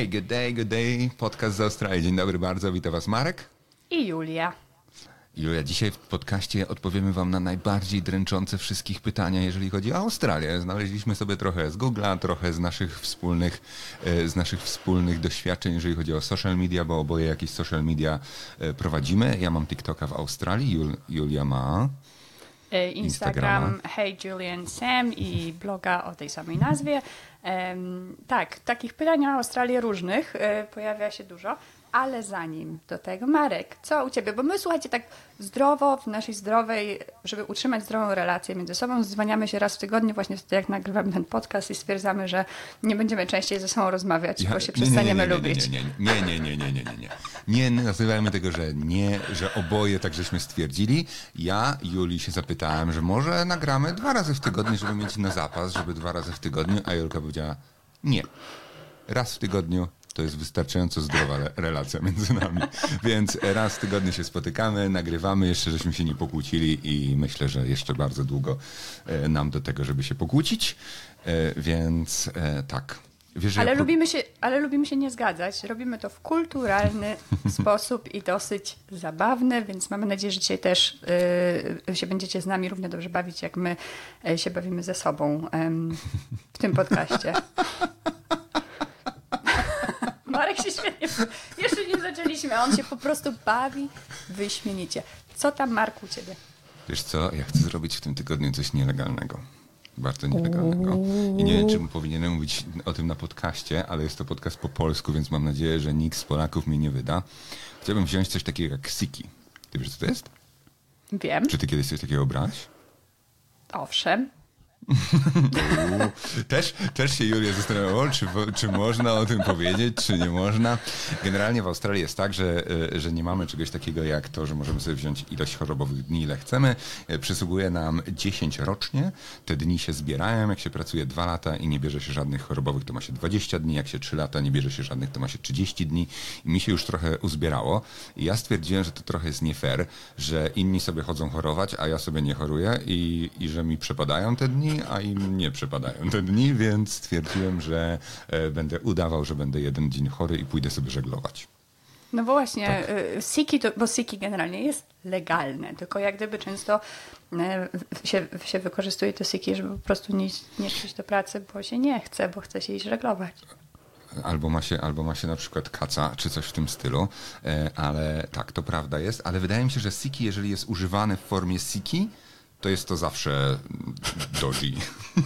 Hey, good day, good day. Podcast z Australii. Dzień dobry bardzo, witam was Marek. I Julia. Julia, dzisiaj w podcaście odpowiemy wam na najbardziej dręczące wszystkich pytania, jeżeli chodzi o Australię. Znaleźliśmy sobie trochę z Google'a, trochę z naszych wspólnych, e, z naszych wspólnych doświadczeń, jeżeli chodzi o social media, bo oboje jakieś social media e, prowadzimy. Ja mam TikToka w Australii, Jul, Julia ma... E, Instagram Hey Julian Sam i bloga o tej samej nazwie. Tak, takich pytań o Australię różnych e, pojawia się dużo. Ale zanim do tego, Marek, co u Ciebie? Bo my, słuchajcie, tak zdrowo, w naszej zdrowej, żeby utrzymać zdrową relację między sobą, zwaniamy się raz w tygodniu, właśnie wtedy jak nagrywamy ten podcast i stwierdzamy, że nie będziemy częściej ze sobą rozmawiać, ja, bo się przestaniemy lubić. Nie, nie, nie, nie, nie, nie, nie, nie. Nie nazywajmy tego, że nie, że oboje tak żeśmy stwierdzili. Ja Julii się zapytałem, że może nagramy dwa razy w tygodniu, żeby mieć na zapas, żeby dwa razy w tygodniu, a Julka powiedziała nie. Raz w tygodniu to jest wystarczająco zdrowa relacja między nami. Więc raz w tygodniu się spotykamy, nagrywamy, jeszcze żeśmy się nie pokłócili i myślę, że jeszcze bardzo długo e, nam do tego, żeby się pokłócić. E, więc e, tak. Wiesz, ale, ja... lubimy się, ale lubimy się nie zgadzać. Robimy to w kulturalny sposób i dosyć zabawny, więc mamy nadzieję, że dzisiaj też się będziecie z nami równie dobrze bawić, jak my się bawimy ze sobą w tym podcaście. Się świetnie. Jeszcze nie zaczęliśmy, a on się po prostu bawi wyśmienicie. Co tam, Marku, u ciebie? Wiesz co, ja chcę zrobić w tym tygodniu coś nielegalnego. Bardzo nielegalnego. I nie wiem, czy powinienem mówić o tym na podcaście, ale jest to podcast po polsku, więc mam nadzieję, że nikt z Polaków mnie nie wyda. Chciałbym wziąć coś takiego jak Siki. Ty wiesz, co to jest? Wiem. Czy ty kiedyś coś takiego brałeś? Owszem. Też, też się Julia zastanawiała, czy, czy można o tym powiedzieć, czy nie można. Generalnie w Australii jest tak, że, e, że nie mamy czegoś takiego jak to, że możemy sobie wziąć ilość chorobowych dni, ile chcemy. E, przysługuje nam 10 rocznie. Te dni się zbierają. Jak się pracuje 2 lata i nie bierze się żadnych chorobowych, to ma się 20 dni. Jak się 3 lata nie bierze się żadnych, to ma się 30 dni. I mi się już trochę uzbierało. I ja stwierdziłem, że to trochę jest nie fair, że inni sobie chodzą chorować, a ja sobie nie choruję i, i że mi przepadają te dni, a im nie przypadają te dni, więc stwierdziłem, że e, będę udawał, że będę jeden dzień chory i pójdę sobie żeglować. No bo właśnie, tak. E, Siki, to, bo Siki generalnie jest legalne, tylko jak gdyby często e, się, się wykorzystuje to Siki, żeby po prostu nie, nie przyjść do pracy, bo się nie chce, bo chce się iść żeglować. Albo ma, się, albo ma się na przykład kaca, czy coś w tym stylu, ale tak, to prawda jest, ale wydaje mi się, że Siki, jeżeli jest używany w formie Siki, to jest to zawsze dodgy.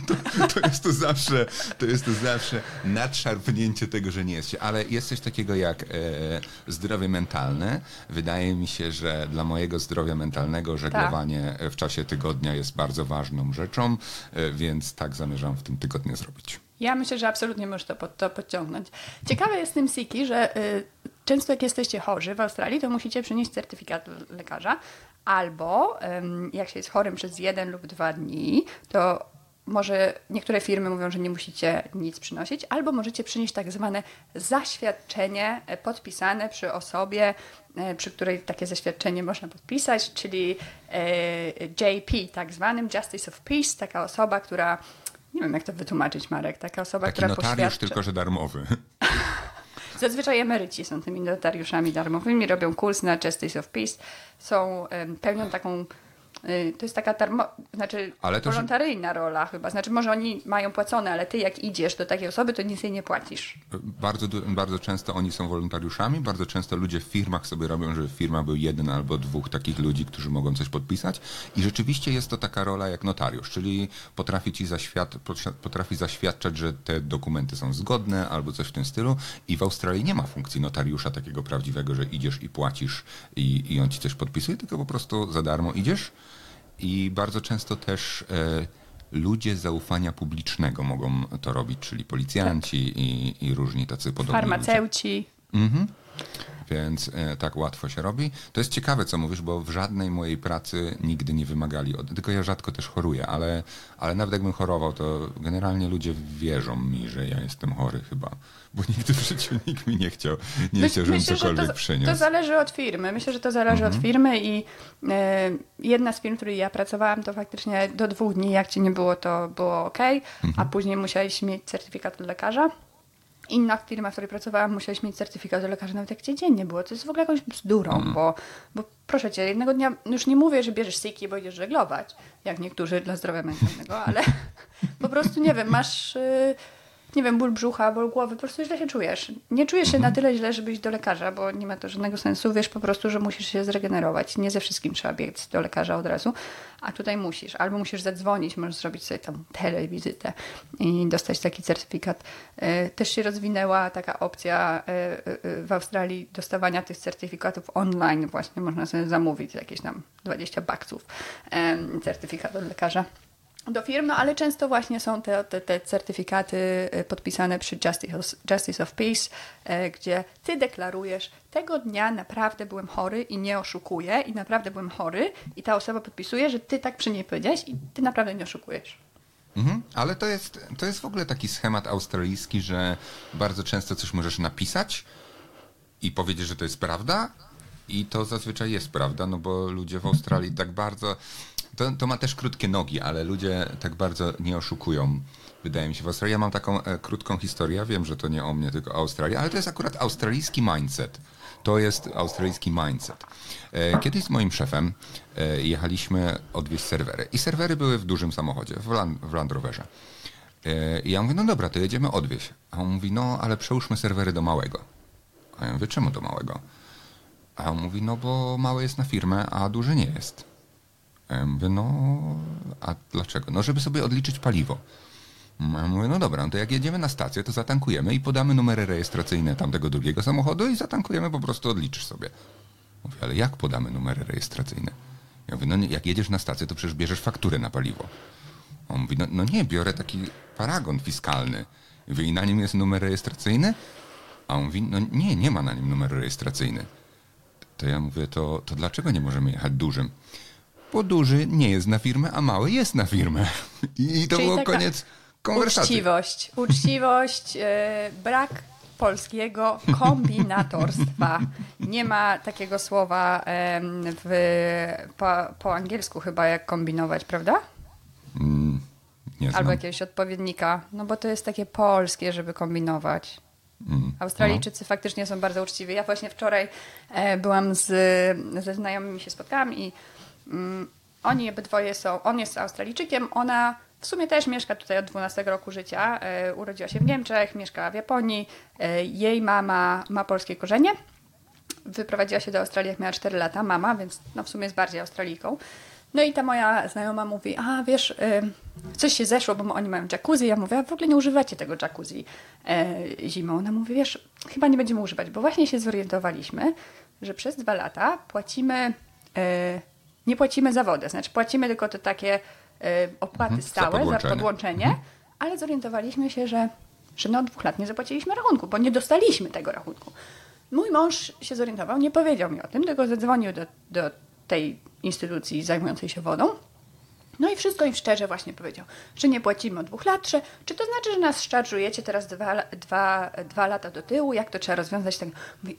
To, to, jest to zawsze, to jest to zawsze nadszarpnięcie tego, że nie jest się. Ale jest coś takiego jak e, zdrowie mentalne. Wydaje mi się, że dla mojego zdrowia mentalnego żeglowanie tak. w czasie tygodnia jest bardzo ważną rzeczą, e, więc tak zamierzam w tym tygodniu zrobić. Ja myślę, że absolutnie możesz to, pod, to podciągnąć. Ciekawe jest w tym Siki, że y, często jak jesteście chorzy w Australii, to musicie przynieść certyfikat lekarza, albo jak się jest chorym przez jeden lub dwa dni, to może niektóre firmy mówią, że nie musicie nic przynosić, albo możecie przynieść tak zwane zaświadczenie e, podpisane przy osobie, e, przy której takie zaświadczenie można podpisać, czyli e, JP, tak zwanym Justice of Peace, taka osoba, która nie wiem jak to wytłumaczyć, Marek, taka osoba, Taki która notariusz, poświadcza... tylko że darmowy. Zazwyczaj emeryci są tymi notariuszami darmowymi, robią kurs na Justice of Peace, są, pełnią taką to jest taka znaczy ale to, wolontaryjna że... rola chyba. Znaczy może oni mają płacone, ale ty jak idziesz do takiej osoby, to nic jej nie płacisz. Bardzo, bardzo często oni są wolontariuszami, bardzo często ludzie w firmach sobie robią, że firma był jeden albo dwóch takich ludzi, którzy mogą coś podpisać i rzeczywiście jest to taka rola jak notariusz, czyli potrafi ci zaświad potrafi zaświadczać, że te dokumenty są zgodne albo coś w tym stylu i w Australii nie ma funkcji notariusza takiego prawdziwego, że idziesz i płacisz i, i on ci coś podpisuje, tylko po prostu za darmo idziesz i bardzo często też e, ludzie zaufania publicznego mogą to robić, czyli policjanci tak. i, i różni tacy podobni Farmaceuci. Mhm. Więc e, tak łatwo się robi. To jest ciekawe, co mówisz, bo w żadnej mojej pracy nigdy nie wymagali, od... tylko ja rzadko też choruję, ale, ale nawet jakbym chorował, to generalnie ludzie wierzą mi, że ja jestem chory chyba, bo nigdy w życiu nikt mi nie chciał, nie My, chciał, żebym myślę, cokolwiek to, przyniósł. To zależy od firmy. Myślę, że to zależy mhm. od firmy i e, jedna z firm, w której ja pracowałam, to faktycznie do dwóch dni, jak ci nie było, to było ok, mhm. a później musiałeś mieć certyfikat lekarza. Inna firma, w której pracowałam, musiałeś mieć certyfikat do lekarza, nawet jak cię dziennie było. To jest w ogóle jakąś bzdurą, Mm. bo, bo proszę cię, jednego dnia, już nie mówię, że bierzesz siki, bo idziesz żeglować, jak niektórzy dla zdrowia mentalnego, ale po prostu, nie wiem, masz, y, nie wiem, ból brzucha, ból głowy, po prostu źle się czujesz. Nie czujesz się na tyle źle, żeby iść do lekarza, bo nie ma to żadnego sensu. Wiesz po prostu, że musisz się zregenerować. Nie ze wszystkim trzeba biec do lekarza od razu, a tutaj musisz. Albo musisz zadzwonić, możesz zrobić sobie tam telewizytę i dostać taki certyfikat. Y, Też się rozwinęła taka opcja y, y, w Australii dostawania tych certyfikatów online. Właśnie można sobie zamówić jakieś tam 20 baksów certyfikat od lekarza do firm, no ale często właśnie są te, te, te certyfikaty y, podpisane przy Justice of, Justice of Peace, e, gdzie ty deklarujesz, tego dnia naprawdę byłem chory i nie oszukuję i naprawdę byłem chory i ta osoba podpisuje, że ty tak przy niej powiedziałeś i ty naprawdę nie oszukujesz. Mhm, ale to jest, to jest w ogóle taki schemat australijski, że bardzo często coś możesz napisać i powiedzieć, że to jest prawda i to zazwyczaj jest prawda, no bo ludzie w Australii tak bardzo... To, to ma też krótkie nogi, ale ludzie tak bardzo nie oszukują. Wydaje mi się, w Australii ja mam taką e, krótką historię. Wiem, że to nie o mnie, tylko o Australii, ale to jest akurat australijski mindset. To jest australijski mindset. E, Kiedyś z moim szefem e, jechaliśmy odwieźć serwery. I serwery były w dużym samochodzie, w Land, w Land Roverze. E, I ja mówię, no dobra, to jedziemy odwieźć. A on mówi, no ale przełóżmy serwery do małego. A ja mówię, czemu do małego? A on mówi, no bo mały jest na firmę, a duży nie jest. Ja mówię, no a dlaczego? No żeby sobie odliczyć paliwo. Ja mówię, no dobra, no to jak jedziemy na stację, to zatankujemy i podamy numery rejestracyjne tamtego drugiego samochodu i zatankujemy, po prostu odliczysz sobie. Mówię, ale jak podamy numery rejestracyjne? Ja mówię, no nie, jak jedziesz na stację, to przecież bierzesz fakturę na paliwo. On mówi, no, no nie, biorę taki paragon fiskalny. I mówię, i na nim jest numer rejestracyjny? A on mówi, no nie, nie ma na nim numeru rejestracyjny. To ja mówię, to, to dlaczego nie możemy jechać dużym? Bo duży nie jest na firmę, a mały jest na firmę. I, i to Czyli było koniec konwersacji. Uczciwość. Uczciwość, e, brak polskiego kombinatorstwa. Nie ma takiego słowa w, po, po angielsku chyba jak kombinować, prawda? Mm. Albo jakiegoś odpowiednika. No bo to jest takie polskie, żeby kombinować. Mm, Australijczycy faktycznie są bardzo uczciwi. Ja właśnie wczoraj e, byłam z, ze znajomymi się spotkałam i oni obydwoje są, on jest Australijczykiem, ona w sumie też mieszka tutaj od 12 roku życia. E, urodziła się w Niemczech, mieszka w Japonii. E, jej mama ma polskie korzenie. Wyprowadziła się do Australii, jak miała 4 lata, mama, więc no w sumie jest bardziej Australijką. No i ta moja znajoma mówi, a wiesz, y, coś się zeszło, bo oni mają jacuzzi. Ja mówię, a w ogóle nie używacie tego jacuzzi e, zimą. Ona mówi, wiesz, chyba nie będziemy używać, bo właśnie się zorientowaliśmy, że przez dwa lata płacimy, e, nie płacimy za wodę, znaczy płacimy tylko te takie e, opłaty Mhm, za stałe za podłączenie. podłączenie, ale zorientowaliśmy się, że, że no od dwóch lat nie zapłaciliśmy rachunku, bo nie dostaliśmy tego rachunku. Mój mąż się zorientował, nie powiedział mi o tym, tylko zadzwonił do, do tej instytucji zajmującej się wodą. No i wszystko im szczerze właśnie powiedział, że nie płacimy od dwóch lat, że czy to znaczy, że nas szarżujecie teraz dwa, dwa, dwa lata do tyłu, jak to trzeba rozwiązać? Tak.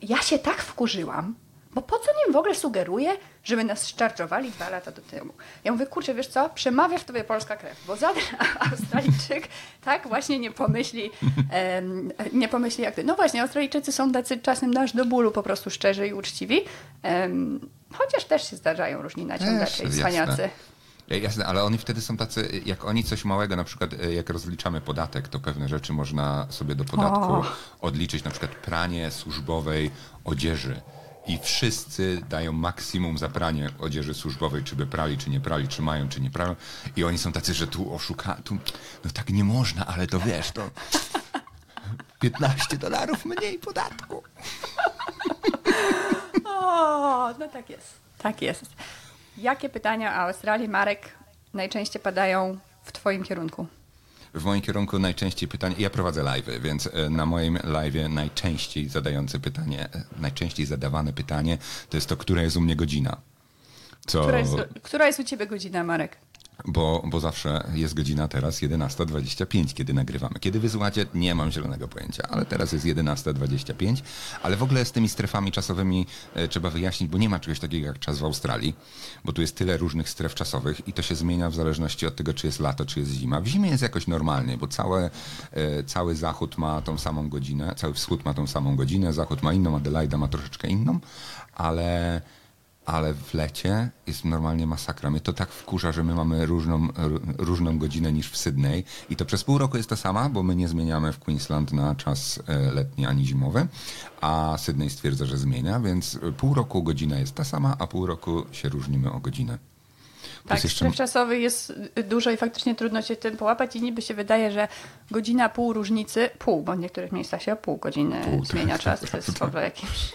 Ja się tak wkurzyłam, bo po co nim w ogóle sugeruje, żeby nas szczarczowali dwa lata do tyłu? Ja mówię, kurczę, wiesz co, przemawia w tobie polska krew, bo żaden Australijczyk tak właśnie nie pomyśli, em, nie pomyśli jak ty. No właśnie, Australijczycy są tacy czasem nasz do bólu po prostu szczerzy i uczciwi, em, chociaż też się zdarzają różni naciągacze i cwaniacy. jasne. Ja- Jasne, ale oni wtedy są tacy, jak oni coś małego, na przykład e, jak rozliczamy podatek, to pewne rzeczy można sobie do podatku O. odliczyć, na przykład pranie służbowej odzieży. I wszyscy dają maksimum za pranie odzieży służbowej, czy by prali, czy nie prali, czy mają, czy nie prawią. I oni są tacy, że tu oszuka, tu, no tak nie można, ale to wiesz, to 15 dolarów mniej podatku. O, no tak jest. Tak jest. Jakie pytania o Australii, Marek, najczęściej padają w Twoim kierunku? W moim kierunku najczęściej pytanie, ja prowadzę live, więc e, na moim live najczęściej zadające pytanie, e, najczęściej zadawane pytanie to jest to, która jest u mnie godzina. Co Która jest, która jest u Ciebie godzina, Marek? Bo, bo zawsze jest godzina teraz 11.25, kiedy nagrywamy. Kiedy wysłuchacie, nie mam zielonego pojęcia, ale teraz jest 11.25, ale w ogóle z tymi strefami czasowymi e, trzeba wyjaśnić, bo nie ma czegoś takiego jak czas w Australii, bo tu jest tyle różnych stref czasowych i to się zmienia w zależności od tego, czy jest lato, czy jest zima. W zimie jest jakoś normalnie, bo całe, e, cały zachód ma tą samą godzinę, cały wschód ma tą samą godzinę, zachód ma inną, Adelaida ma troszeczkę inną, ale ale w lecie jest normalnie masakra. Mnie to tak wkurza, że my mamy różną, różną godzinę niż w Sydney i to przez pół roku jest to sama, bo my nie zmieniamy w Queensland na czas e, letni ani zimowy, a Sydney stwierdza, że zmienia, więc pół roku godzina jest ta sama, a pół roku się różnimy o godzinę. Tak, jeszcze- stref czasowych jest dużo i faktycznie trudno się tym połapać i niby się wydaje, że godzina pół różnicy, pół, bo w niektórych miejscach się o pół godziny Pół, tak, zmienia tak, czas, tak, to jest w tak. ogóle jakimś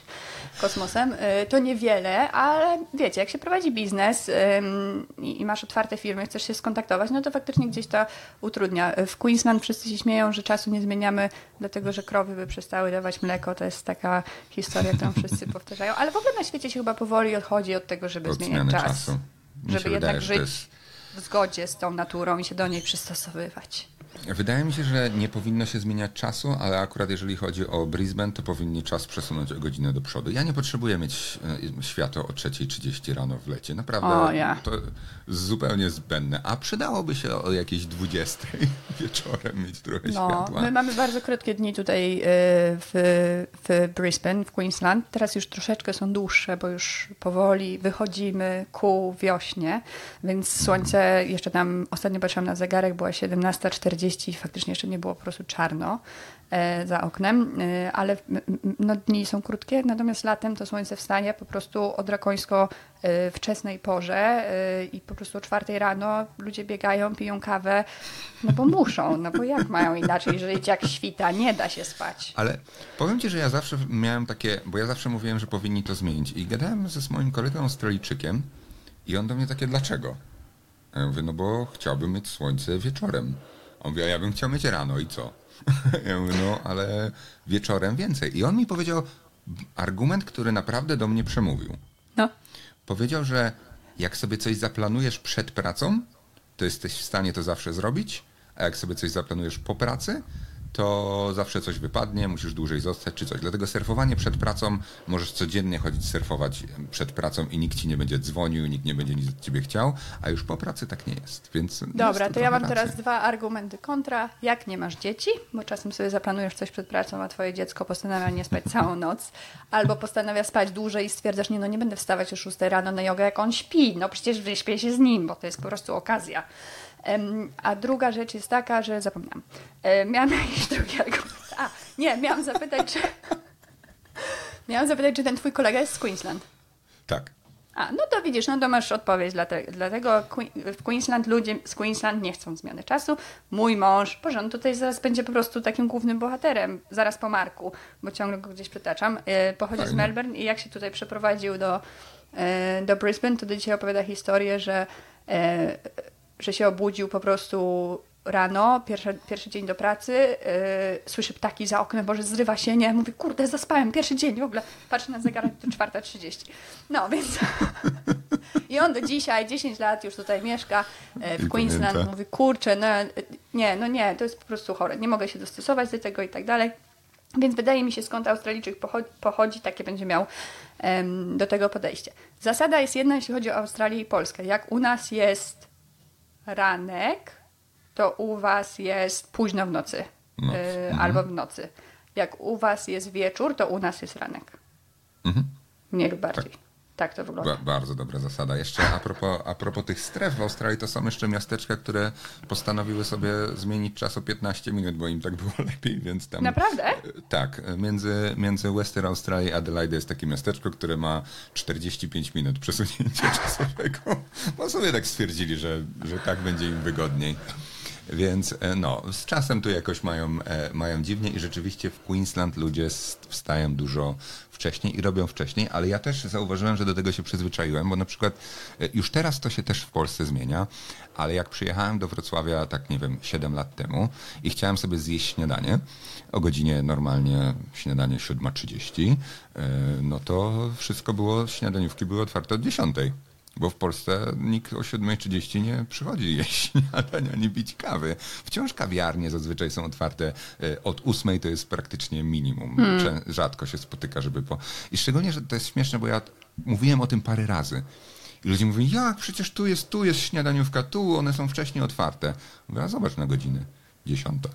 kosmosem. Y, To niewiele, ale wiecie, jak się prowadzi biznes ym, i masz otwarte firmy, chcesz się skontaktować, no to faktycznie gdzieś to utrudnia. W Queensland wszyscy się śmieją, że czasu nie zmieniamy, dlatego że krowy by przestały dawać mleko. To jest taka historia, którą wszyscy powtarzają, ale w ogóle na świecie się chyba powoli odchodzi od tego, żeby Od zmieniać czas. czasu. Mi Żeby jednak wydaje, żyć jest w zgodzie z tą naturą i się do niej przystosowywać. Wydaje mi się, że nie powinno się zmieniać czasu, ale akurat jeżeli chodzi o Brisbane, to powinni czas przesunąć o godzinę do przodu. Ja nie potrzebuję mieć e, światła o 3.30 rano w lecie. Naprawdę O, ja. to zupełnie zbędne. A przydałoby się o jakiejś 20 wieczorem mieć trochę No, światła. my mamy bardzo krótkie dni tutaj y, w, w Brisbane, w Queensland. Teraz już troszeczkę są dłuższe, bo już powoli wychodzimy ku wiośnie, więc słońce, jeszcze tam ostatnio patrzyłam na zegarek, była 17.40 i faktycznie jeszcze nie było po prostu czarno e, za oknem, e, ale no, dni są krótkie, natomiast latem to słońce wstanie po prostu o drakońsko e, wczesnej porze e, i po prostu o czwartej rano ludzie biegają, piją kawę, no bo muszą, no bo jak mają inaczej żyć jak świta, nie da się spać. Ale powiem ci, że ja zawsze miałem takie, bo ja zawsze mówiłem, że powinni to zmienić. I gadałem ze moim kolegą Australijczykiem i on do mnie takie, dlaczego? A ja mówię, no bo chciałbym mieć słońce wieczorem. On mówi, a ja bym chciał mieć rano i co? Ja mówię, no ale wieczorem więcej. I on mi powiedział argument, który naprawdę do mnie przemówił. No. Powiedział, że jak sobie coś zaplanujesz przed pracą, to jesteś w stanie to zawsze zrobić, a jak sobie coś zaplanujesz po pracy, to zawsze coś wypadnie, musisz dłużej zostać czy coś. Dlatego surfowanie przed pracą, możesz codziennie chodzić surfować przed pracą i nikt ci nie będzie dzwonił, nikt nie będzie nic od ciebie chciał, a już po pracy tak nie jest. Więc Dobra, jest to ja mam teraz dwa argumenty kontra. Jak nie masz dzieci, bo czasem sobie zaplanujesz coś przed pracą, a twoje dziecko postanawia nie spać całą noc, albo postanawia spać dłużej i stwierdzasz, nie no nie będę wstawać o 6 rano na jogę, jak on śpi. No przecież wyśpię się z nim, bo to jest po prostu okazja. A druga rzecz jest taka, że zapomniałam. E, miałam jakiś drugi argument. A, nie, miałam zapytać, czy... miałam zapytać, czy ten twój kolega jest z Queensland. Tak. A, no to widzisz, no to masz odpowiedź. Dlatego, w Queensland ludzie z Queensland nie chcą zmiany czasu. Mój mąż, Boże, on tutaj zaraz będzie po prostu takim głównym bohaterem, zaraz po Marku, bo ciągle go gdzieś przytaczam. E, Pochodzi z Fajnie. Melbourne i jak się tutaj przeprowadził do, e, do Brisbane, to do dzisiaj opowiada historię, że, że się obudził po prostu rano, pierwszy, pierwszy dzień do pracy, e, słyszy ptaki za oknem, Boże, zrywa się, nie? Mówi, kurde, zaspałem, pierwszy dzień w ogóle. Patrzy na zegarek, to 4.30. No, więc... I on do dzisiaj, 10 lat już tutaj mieszka e, w I Queensland, pamięta. mówi, kurczę, no nie, no nie, to jest po prostu chore, nie mogę się dostosować do tego i tak dalej. Więc wydaje mi się, skąd Australijczyk pochodzi, pochodzi takie będzie miał em, do tego podejście. Zasada jest jedna, jeśli chodzi o Australię i Polskę. Jak u nas jest ranek, to u was jest późno w nocy. Noc, e, mhm. Albo w nocy. Jak u was jest wieczór, to u nas jest ranek. Mhm. Mniej lub bardziej. Tak, to wygląda. Ba- bardzo dobra zasada. Jeszcze a propos, a propos tych stref w Australii, to są jeszcze miasteczka, które postanowiły sobie zmienić czas o 15 minut, bo im tak było lepiej, więc tam... Naprawdę? Tak, między, między Western Australia a Adelaide jest takie miasteczko, które ma 45 minut przesunięcia czasowego, bo sobie tak stwierdzili, że, że tak będzie im wygodniej. Więc e, no, z czasem tu jakoś mają, e, mają dziwnie i rzeczywiście w Queensland ludzie wstają dużo wcześniej i robią wcześniej, ale ja też zauważyłem, że do tego się przyzwyczaiłem, bo na przykład e, już teraz to się też w Polsce zmienia, ale jak przyjechałem do Wrocławia tak nie wiem 7 lat temu i chciałem sobie zjeść śniadanie o godzinie normalnie śniadanie 7.30, e, no to wszystko było, śniadaniówki były otwarte od 10. bo w Polsce nikt o 7.30 nie przychodzi jeść śniadania, nie pić kawy. Wciąż kawiarnie zazwyczaj są otwarte e, od 8 to jest praktycznie minimum. Hmm. Rzadko się spotyka, żeby po... I szczególnie, że to jest śmieszne, bo ja mówiłem o tym parę razy. I ludzie mówią, jak, przecież tu jest, tu jest śniadaniówka, tu, one są wcześniej otwarte. Mówię, a zobacz na godzinę, dziesiąta.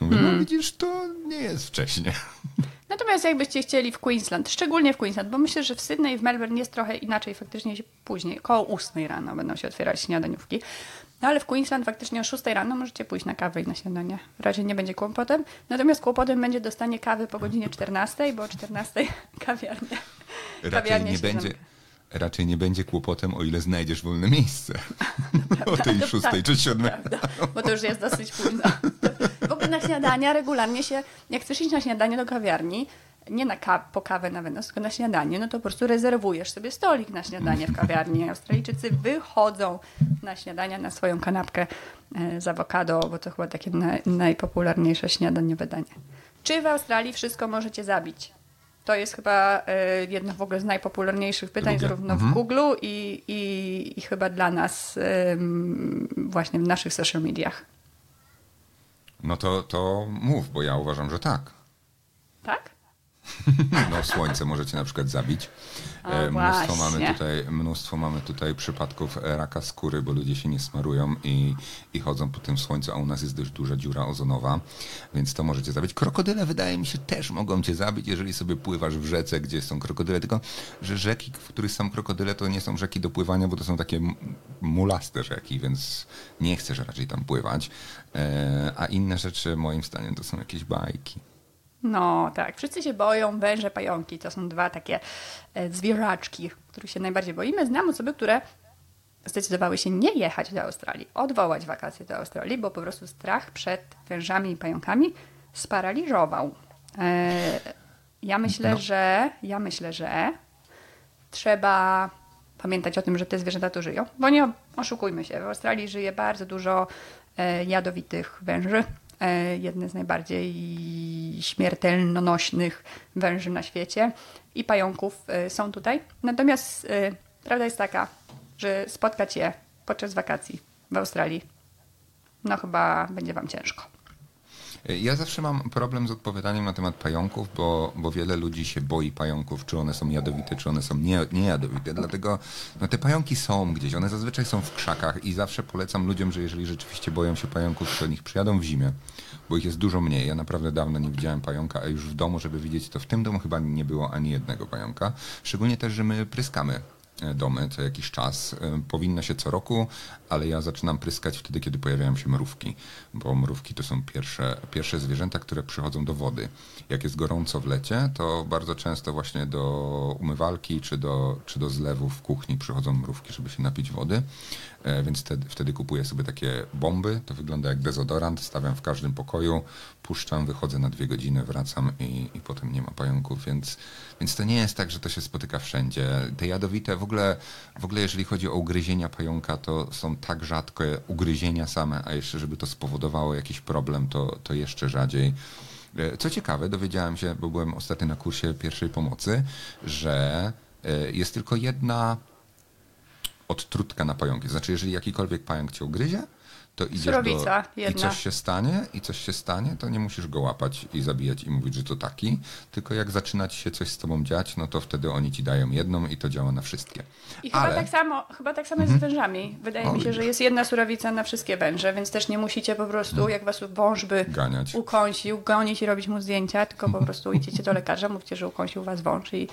Mówię, no hmm. no widzisz, to nie jest wcześnie. Natomiast jakbyście chcieli w Queensland, szczególnie w Queensland, bo myślę, że w Sydney i w Melbourne jest trochę inaczej, faktycznie później, koło 8 rano będą się otwierać śniadaniówki. No ale w Queensland faktycznie o 6 rano możecie pójść na kawę i na śniadanie. Raczej nie będzie kłopotem. Natomiast kłopotem będzie dostanie kawy po godzinie 14, bo o 14 kawiarnie. Raczej kawiarnie nie będzie. Zamyka raczej nie będzie kłopotem, o ile znajdziesz wolne miejsce. o tej szóstej tak, czy siódmej. bo to już jest dosyć późno. Na śniadania regularnie się, jak chcesz iść na śniadanie do kawiarni, nie na ka po kawę na wynos, tylko na śniadanie, no to po prostu rezerwujesz sobie stolik na śniadanie w kawiarni. Australijczycy wychodzą na śniadania, na swoją kanapkę e, z awokado, bo to chyba takie najpopularniejsze śniadaniowe danie. Czy w Australii wszystko możecie zabić? To jest chyba e, jedno w ogóle z najpopularniejszych pytań, Drugie. zarówno mhm. w Google i, i, i, chyba dla nas właśnie w naszych social mediach. No to, to mów, bo ja uważam, że tak. Tak? No, słońce możecie na przykład zabić. O, e, mnóstwo, mamy tutaj, mnóstwo mamy tutaj przypadków raka skóry, bo ludzie się nie smarują i, i chodzą po tym słońcu, a u nas jest dość duża dziura ozonowa, więc to możecie zabić. Krokodyle wydaje mi się też mogą cię zabić, jeżeli sobie pływasz w rzece, gdzie są krokodyle, tylko że rzeki, w których są krokodyle, to nie są rzeki do pływania, bo to są takie mulaste rzeki, więc nie chcesz raczej tam pływać. E, a inne rzeczy moim zdaniem to są jakieś bajki. No tak, wszyscy się boją węże, pająki. To są dwa takie e, zwierzaczki, których się najbardziej boimy. Znam osoby, które zdecydowały się nie jechać do Australii, odwołać wakacje do Australii, bo po prostu strach przed wężami i pająkami sparaliżował. E, ja myślę, no. że ja myślę, że trzeba pamiętać o tym, że te zwierzęta tu żyją, bo nie oszukujmy się, w Australii żyje bardzo dużo e, jadowitych węży, jedne z najbardziej śmiertelnonośnych węży na świecie i pająków e, są tutaj. Natomiast e, prawda jest taka, że spotkać je podczas wakacji w Australii, no chyba będzie Wam ciężko. Ja zawsze mam problem z odpowiadaniem na temat pająków, bo, bo wiele ludzi się boi pająków, czy one są jadowite, czy one są nie, niejadowite. Dlatego no, te pająki są gdzieś, one zazwyczaj są w krzakach i zawsze polecam ludziom, że jeżeli rzeczywiście boją się pająków, to nich przyjadą w zimie, bo ich jest dużo mniej. Ja naprawdę dawno nie widziałem pająka, a już w domu, żeby widzieć to w tym domu chyba nie było ani jednego pająka. Szczególnie też, że my pryskamy domy co jakiś czas. E, powinno się co roku, ale ja zaczynam pryskać wtedy, kiedy pojawiają się mrówki, bo mrówki to są pierwsze, pierwsze zwierzęta, które przychodzą do wody. Jak jest gorąco w lecie, to bardzo często właśnie do umywalki czy do, czy do zlewu w kuchni przychodzą mrówki, żeby się napić wody. E, więc wtedy, wtedy kupuję sobie takie bomby. To wygląda jak dezodorant, stawiam w każdym pokoju, puszczam, wychodzę na dwie godziny, wracam i, i potem nie ma pająków, więc, więc to nie jest tak, że to się spotyka wszędzie. Te jadowite, w ogóle, w ogóle jeżeli chodzi o ugryzienia pająka, to są tak rzadkie ugryzienia same, a jeszcze żeby to spowodowało jakiś problem, to, to jeszcze rzadziej. E, co ciekawe, dowiedziałem się, bo byłem ostatnio na kursie pierwszej pomocy, że e, jest tylko jedna odtrutka na pająki. Znaczy, jeżeli jakikolwiek pająk cię ugryzie, to idziesz Surowica, do... Jedna. i coś się stanie, i coś się stanie, to nie musisz go łapać i zabijać i mówić, że to taki, tylko jak zaczyna ci się coś z tobą dziać, no to wtedy oni ci dają jedną i to działa na wszystkie. I Ale... chyba tak samo, chyba tak samo jest z mhm. wężami. Wydaje mi się, że jest jedna surowica na wszystkie węże, więc też nie musicie po prostu, hmm. jak was wąż by Ganiać. ukąsił, gonić i robić mu zdjęcia, tylko po prostu idziecie do lekarza, mówcie, że ukąsił was wąż i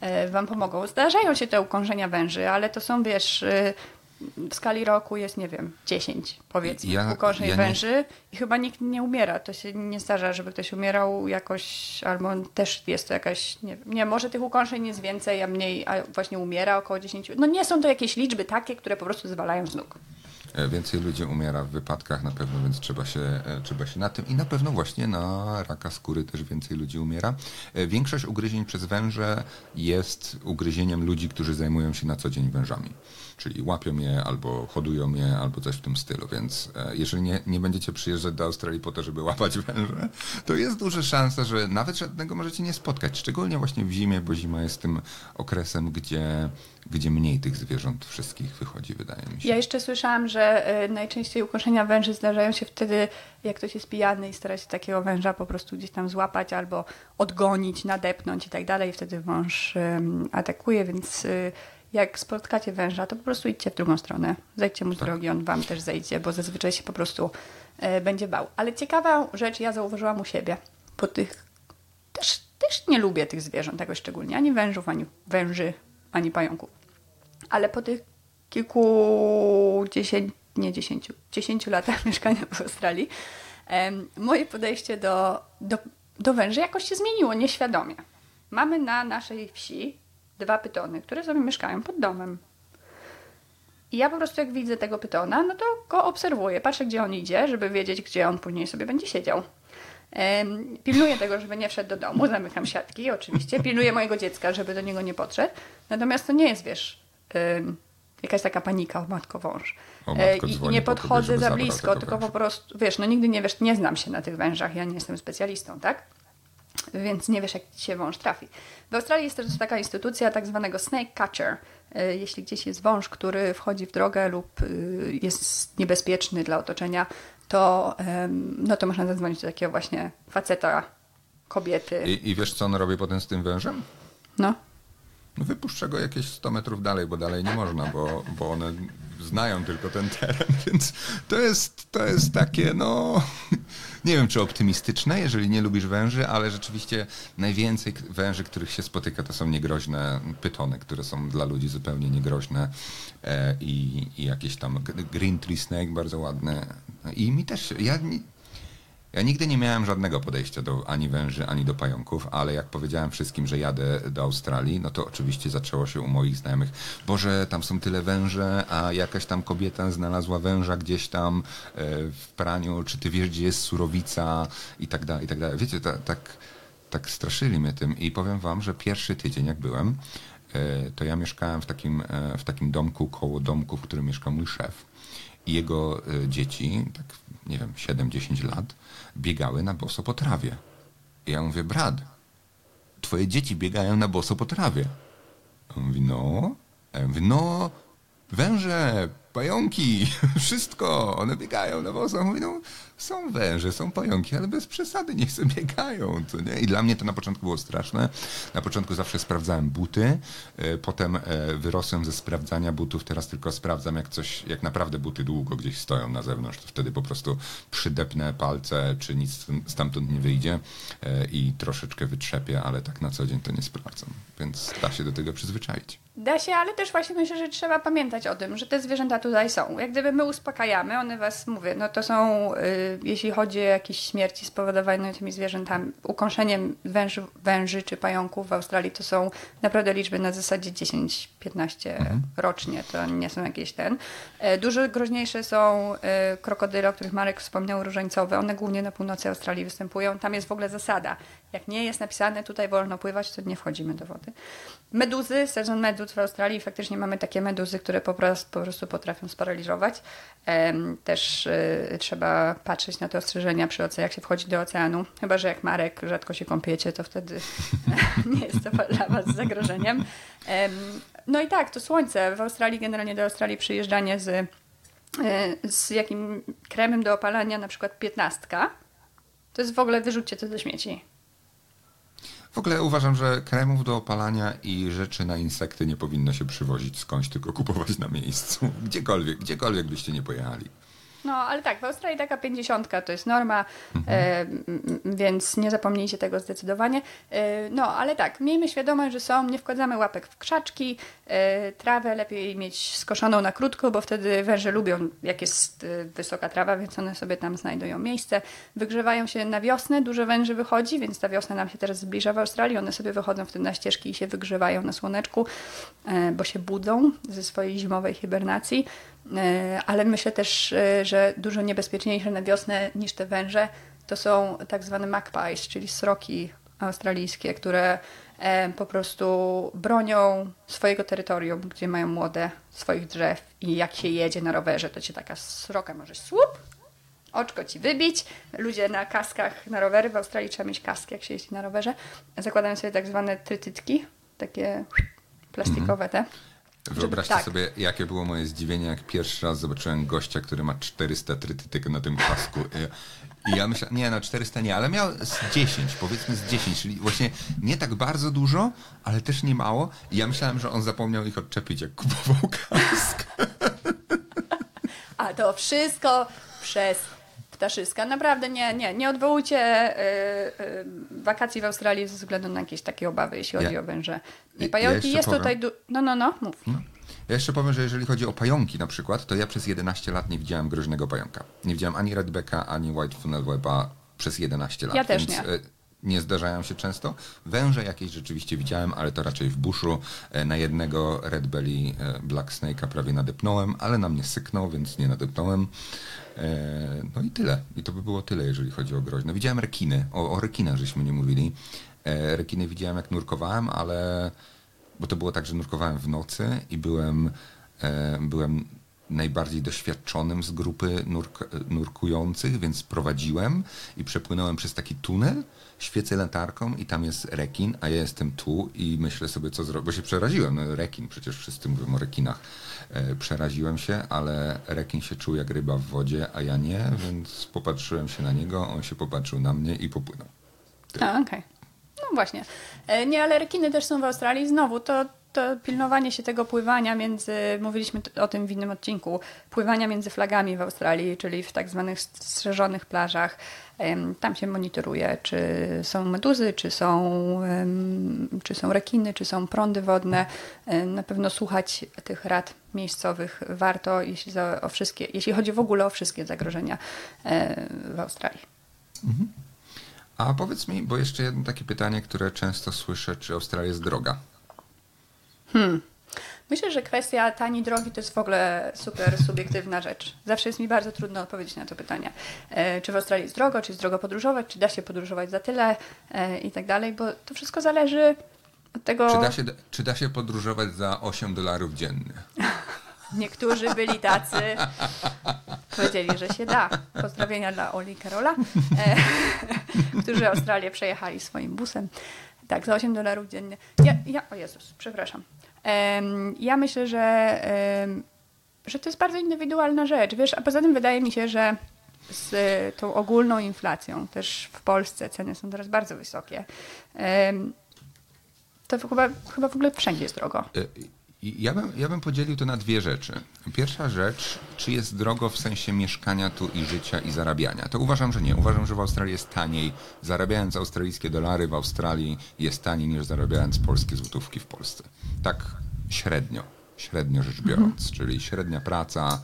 e, wam pomogą. Zdarzają się te ukąszenia węży, ale to są, wiesz... W skali roku jest, nie wiem, 10 powiedzmy ja, ukorzeń ja węży nie... i chyba nikt nie umiera. To się nie zdarza, żeby ktoś umierał jakoś, albo też jest to jakaś, nie wiem, nie, może tych ukorzeń jest więcej, a mniej, a właśnie umiera około 10. No nie są to jakieś liczby takie, które po prostu zwalają z nóg. E, więcej ludzi umiera w wypadkach na pewno, więc trzeba się, e, trzeba się na tym i na pewno właśnie na raka skóry też więcej ludzi umiera. E, większość ugryzień przez węże jest ugryzieniem ludzi, którzy zajmują się na co dzień wężami czyli łapią je albo hodują je, albo coś w tym stylu. Więc jeżeli nie, nie będziecie przyjeżdżać do Australii po to, żeby łapać węże, to jest duża szansa, że nawet żadnego możecie nie spotkać. Szczególnie właśnie w zimie, bo zima jest tym okresem, gdzie gdzie mniej tych zwierząt wszystkich wychodzi, wydaje mi się. Ja jeszcze słyszałam, że y, najczęściej ukoszenia węży zdarzają się wtedy, jak ktoś jest pijany i stara się takiego węża po prostu gdzieś tam złapać albo odgonić, nadepnąć i tak dalej. I wtedy wąż atakuje, więc y, jak spotkacie węża, to po prostu idźcie w drugą stronę. Zejdźcie mu z Tak. drogi, on wam też zejdzie, bo zazwyczaj się po prostu y, będzie bał. Ale ciekawa rzecz ja zauważyłam u siebie. Po tych też, też nie lubię tych zwierząt jakoś szczególnie. Ani wężów, ani węży, ani pająków. Ale po tych kilkudziesięciu, nie dziesięciu, dziesięciu latach mieszkania w Australii, moje podejście do, do, do węży jakoś się zmieniło nieświadomie. Mamy na naszej wsi dwa pytony, które sobie mieszkają pod domem. I ja po prostu jak widzę tego pytona, no to go obserwuję, patrzę gdzie on idzie, żeby wiedzieć, gdzie on później sobie będzie siedział. Pilnuję tego, żeby nie wszedł do domu, zamykam siatki oczywiście, pilnuję mojego dziecka, żeby do niego nie podszedł. Natomiast to nie jest, wiesz, jakaś taka panika, o matko wąż. O matko, E, I, nie po podchodzę za blisko, tylko po węża. prostu, wiesz, no nigdy nie wiesz, nie znam się na tych wężach, ja nie jestem specjalistą, tak? Więc nie wiesz, jak ci się wąż trafi. W Australii jest też taka instytucja tak zwanego snake catcher. E, Jeśli gdzieś jest wąż, który wchodzi w drogę lub y, jest niebezpieczny dla otoczenia, to, no to można zadzwonić do takiego właśnie faceta, kobiety. I, I wiesz, co on robi potem z tym wężem? No. No wypuszcza go jakieś 100 metrów dalej, bo dalej nie można, bo, bo one znają tylko ten teren, więc to jest, to jest takie, no, nie wiem czy optymistyczne, jeżeli nie lubisz węży, ale rzeczywiście najwięcej węży, których się spotyka, to są niegroźne pytony, które są dla ludzi zupełnie niegroźne e, i, i jakieś tam green tree snake, bardzo ładne. I mi też, ja ja nigdy nie miałem żadnego podejścia do ani węży, ani do pająków, ale jak powiedziałem wszystkim, że jadę do Australii, no to oczywiście zaczęło się u moich znajomych. Boże, tam są tyle węże, a jakaś tam kobieta znalazła węża gdzieś tam e, w praniu, czy ty wiesz, gdzie jest surowica i tak dalej, i tak dalej. Wiecie, ta, tak, tak straszyli mnie tym i powiem wam, że pierwszy tydzień jak byłem, e, to ja mieszkałem w takim, e, w takim domku koło domku, w którym mieszka mój szef i jego y, dzieci, tak nie wiem, 7-10 lat, biegały na boso po trawie. I ja mówię, brat, twoje dzieci biegają na boso po trawie. On mówi, no. Ja mówię, no, węże, pająki, wszystko, one biegają na mówi, no, są węże, są pająki, ale bez przesady, niech sobie biegają, co nie? I dla mnie to na początku było straszne. Na początku zawsze sprawdzałem buty, e, potem e, wyrosłem ze sprawdzania butów, teraz tylko sprawdzam, jak coś, jak naprawdę buty długo gdzieś stoją na zewnątrz, to wtedy po prostu przydepnę palce, czy nic stamtąd nie wyjdzie e, i troszeczkę wytrzepię, ale tak na co dzień to nie sprawdzam, więc da się do tego przyzwyczaić. Da się, ale też właśnie myślę, że trzeba pamiętać o tym, że te zwierzęta tutaj są. Jak gdyby my uspokajamy, one was, mówię, no to są, y, jeśli chodzi o jakieś śmierci spowodowane tymi zwierzętami, ukąszeniem węży, węży czy pająków w Australii, to są naprawdę liczby na zasadzie 10-15 rocznie, to nie są jakieś ten. E, Dużo groźniejsze są e, krokodyle, o których Marek wspomniał, różańcowe. One głównie na północy Australii występują. Tam jest w ogóle zasada. Jak nie jest napisane tutaj wolno pływać, to nie wchodzimy do wody. Meduzy, sezon meduz w Australii, faktycznie mamy takie meduzy, które po prostu, po prostu potrafią sparaliżować. Też y, trzeba patrzeć na te ostrzeżenia przy oceanie, jak się wchodzi do oceanu. Chyba, że jak Marek rzadko się kąpiecie, to wtedy nie jest to dla Was zagrożeniem. Em, No i tak, to słońce. W Australii, generalnie do Australii przyjeżdżanie z, y, z jakim kremem do opalania, na przykład piętnastka, to jest w ogóle wyrzućcie to do śmieci. W ogóle uważam, że kremów do opalania i rzeczy na insekty nie powinno się przywozić skądś, tylko kupować na miejscu. Gdziekolwiek, gdziekolwiek byście nie pojechali. No, ale tak, w Australii taka pięćdziesiątka to jest norma, e, m, m, więc nie zapomnijcie tego zdecydowanie. E, no, ale tak, miejmy świadomość, że są, nie wkładamy łapek w krzaczki, e, trawę lepiej mieć skoszoną na krótko, bo wtedy węże lubią, jak jest e, wysoka trawa, więc one sobie tam znajdują miejsce. Wygrzewają się na wiosnę, dużo węży wychodzi, więc ta wiosna nam się teraz zbliża w Australii, one sobie wychodzą wtedy na ścieżki i się wygrzewają na słoneczku, e, bo się budzą ze swojej zimowej hibernacji. E, Ale myślę też, e, że dużo niebezpieczniejsze na wiosnę niż te węże to są tak zwane magpies, czyli sroki australijskie, które e, po prostu bronią swojego terytorium, gdzie mają młode swoich drzew i jak się jedzie na rowerze, to cię taka sroka może słup, oczko ci wybić. Ludzie na kaskach na rowery, w Australii trzeba mieć kask, jak się jeździ na rowerze, zakładają sobie tak zwane trytytki, takie plastikowe te. Wyobraźcie tak. sobie, jakie było moje zdziwienie, jak pierwszy raz zobaczyłem gościa, który ma 400 trytytyk na tym pasku. I ja myślałem, nie, no 400 nie, ale miał z 10, powiedzmy z 10, czyli właśnie nie tak bardzo dużo, ale też nie mało. I ja myślałem, że on zapomniał ich odczepić, jak kupował kask. A to wszystko przez ptaszyska. Naprawdę nie, nie, nie odwołujcie y, y, wakacji w Australii ze względu na jakieś takie obawy, jeśli chodzi Ja- o węże. ja I pająki jeszcze jest powiem. tutaj... No, no, no, mów. Ja jeszcze powiem, że jeżeli chodzi o pająki na przykład, to ja przez 11 lat nie widziałem groźnego pająka. Nie widziałem ani redbacka, ani white funnel weba przez 11 lat. Ja też nie. e, nie zdarzają się często. Węże jakieś rzeczywiście widziałem, ale to raczej w buszu. E, Na jednego Red Belly e, Black Snake'a prawie nadepnąłem, ale na mnie syknął, więc nie nadepnąłem. E, No i tyle. I to by było tyle, jeżeli chodzi o groźne. Widziałem rekiny. O, o rekinach żeśmy nie mówili. Rekiny widziałem jak nurkowałem, ale bo to było tak, że nurkowałem w nocy i byłem, byłem najbardziej doświadczonym z grupy nurk, nurkujących, więc prowadziłem i przepłynąłem przez taki tunel, świecę latarką i tam jest rekin, a ja jestem tu i myślę sobie, co zrobić, bo się przeraziłem. No, rekin, przecież wszyscy mówią o rekinach. E, przeraziłem się, ale rekin się czuł jak ryba w wodzie, a ja nie, więc popatrzyłem się na niego, on się popatrzył na mnie i popłynął. A, okej. No właśnie. E, Nie, ale rekiny też są w Australii. Znowu, to, to pilnowanie się tego pływania między, mówiliśmy o tym w innym odcinku, pływania między flagami w Australii, czyli w tak zwanych strzeżonych plażach. Tam się monitoruje, czy są meduzy, czy są, czy są rekiny, czy są prądy wodne. Na pewno słuchać tych rad miejscowych warto, jeśli, za, o wszystkie, jeśli chodzi w ogóle o wszystkie zagrożenia e, w Australii. A powiedz mi, bo jeszcze jedno takie pytanie, które często słyszę, czy Australia jest droga? Myślę, że kwestia tani drogi to jest w ogóle super subiektywna rzecz. Zawsze jest mi bardzo trudno odpowiedzieć na to pytanie. E, Czy w Australii jest drogo, czy jest drogo podróżować, czy da się podróżować za tyle e, i tak dalej, bo to wszystko zależy od tego. Czy da, się, czy da się podróżować za 8 dolarów dziennie? Niektórzy byli tacy, powiedzieli, że się da. Pozdrowienia dla Oli i Karola, e, którzy Australię przejechali swoim busem. Tak, za 8 dolarów dziennie. Ja, ja, o Jezus, przepraszam. Ja myślę, że, że to jest bardzo indywidualna rzecz. Wiesz, a poza tym wydaje mi się, że z e, tą ogólną inflacją, też w Polsce ceny są teraz bardzo wysokie. To chyba, chyba w ogóle wszędzie jest drogo. I Ja bym, ja bym podzielił to na dwie rzeczy. Pierwsza rzecz, czy jest drogo w sensie mieszkania tu i życia i zarabiania. To uważam, że nie. Uważam, że w Australii jest taniej. Zarabiając australijskie dolary w Australii jest taniej niż zarabiając polskie złotówki w Polsce. Tak średnio. Średnio rzecz biorąc, czyli średnia praca,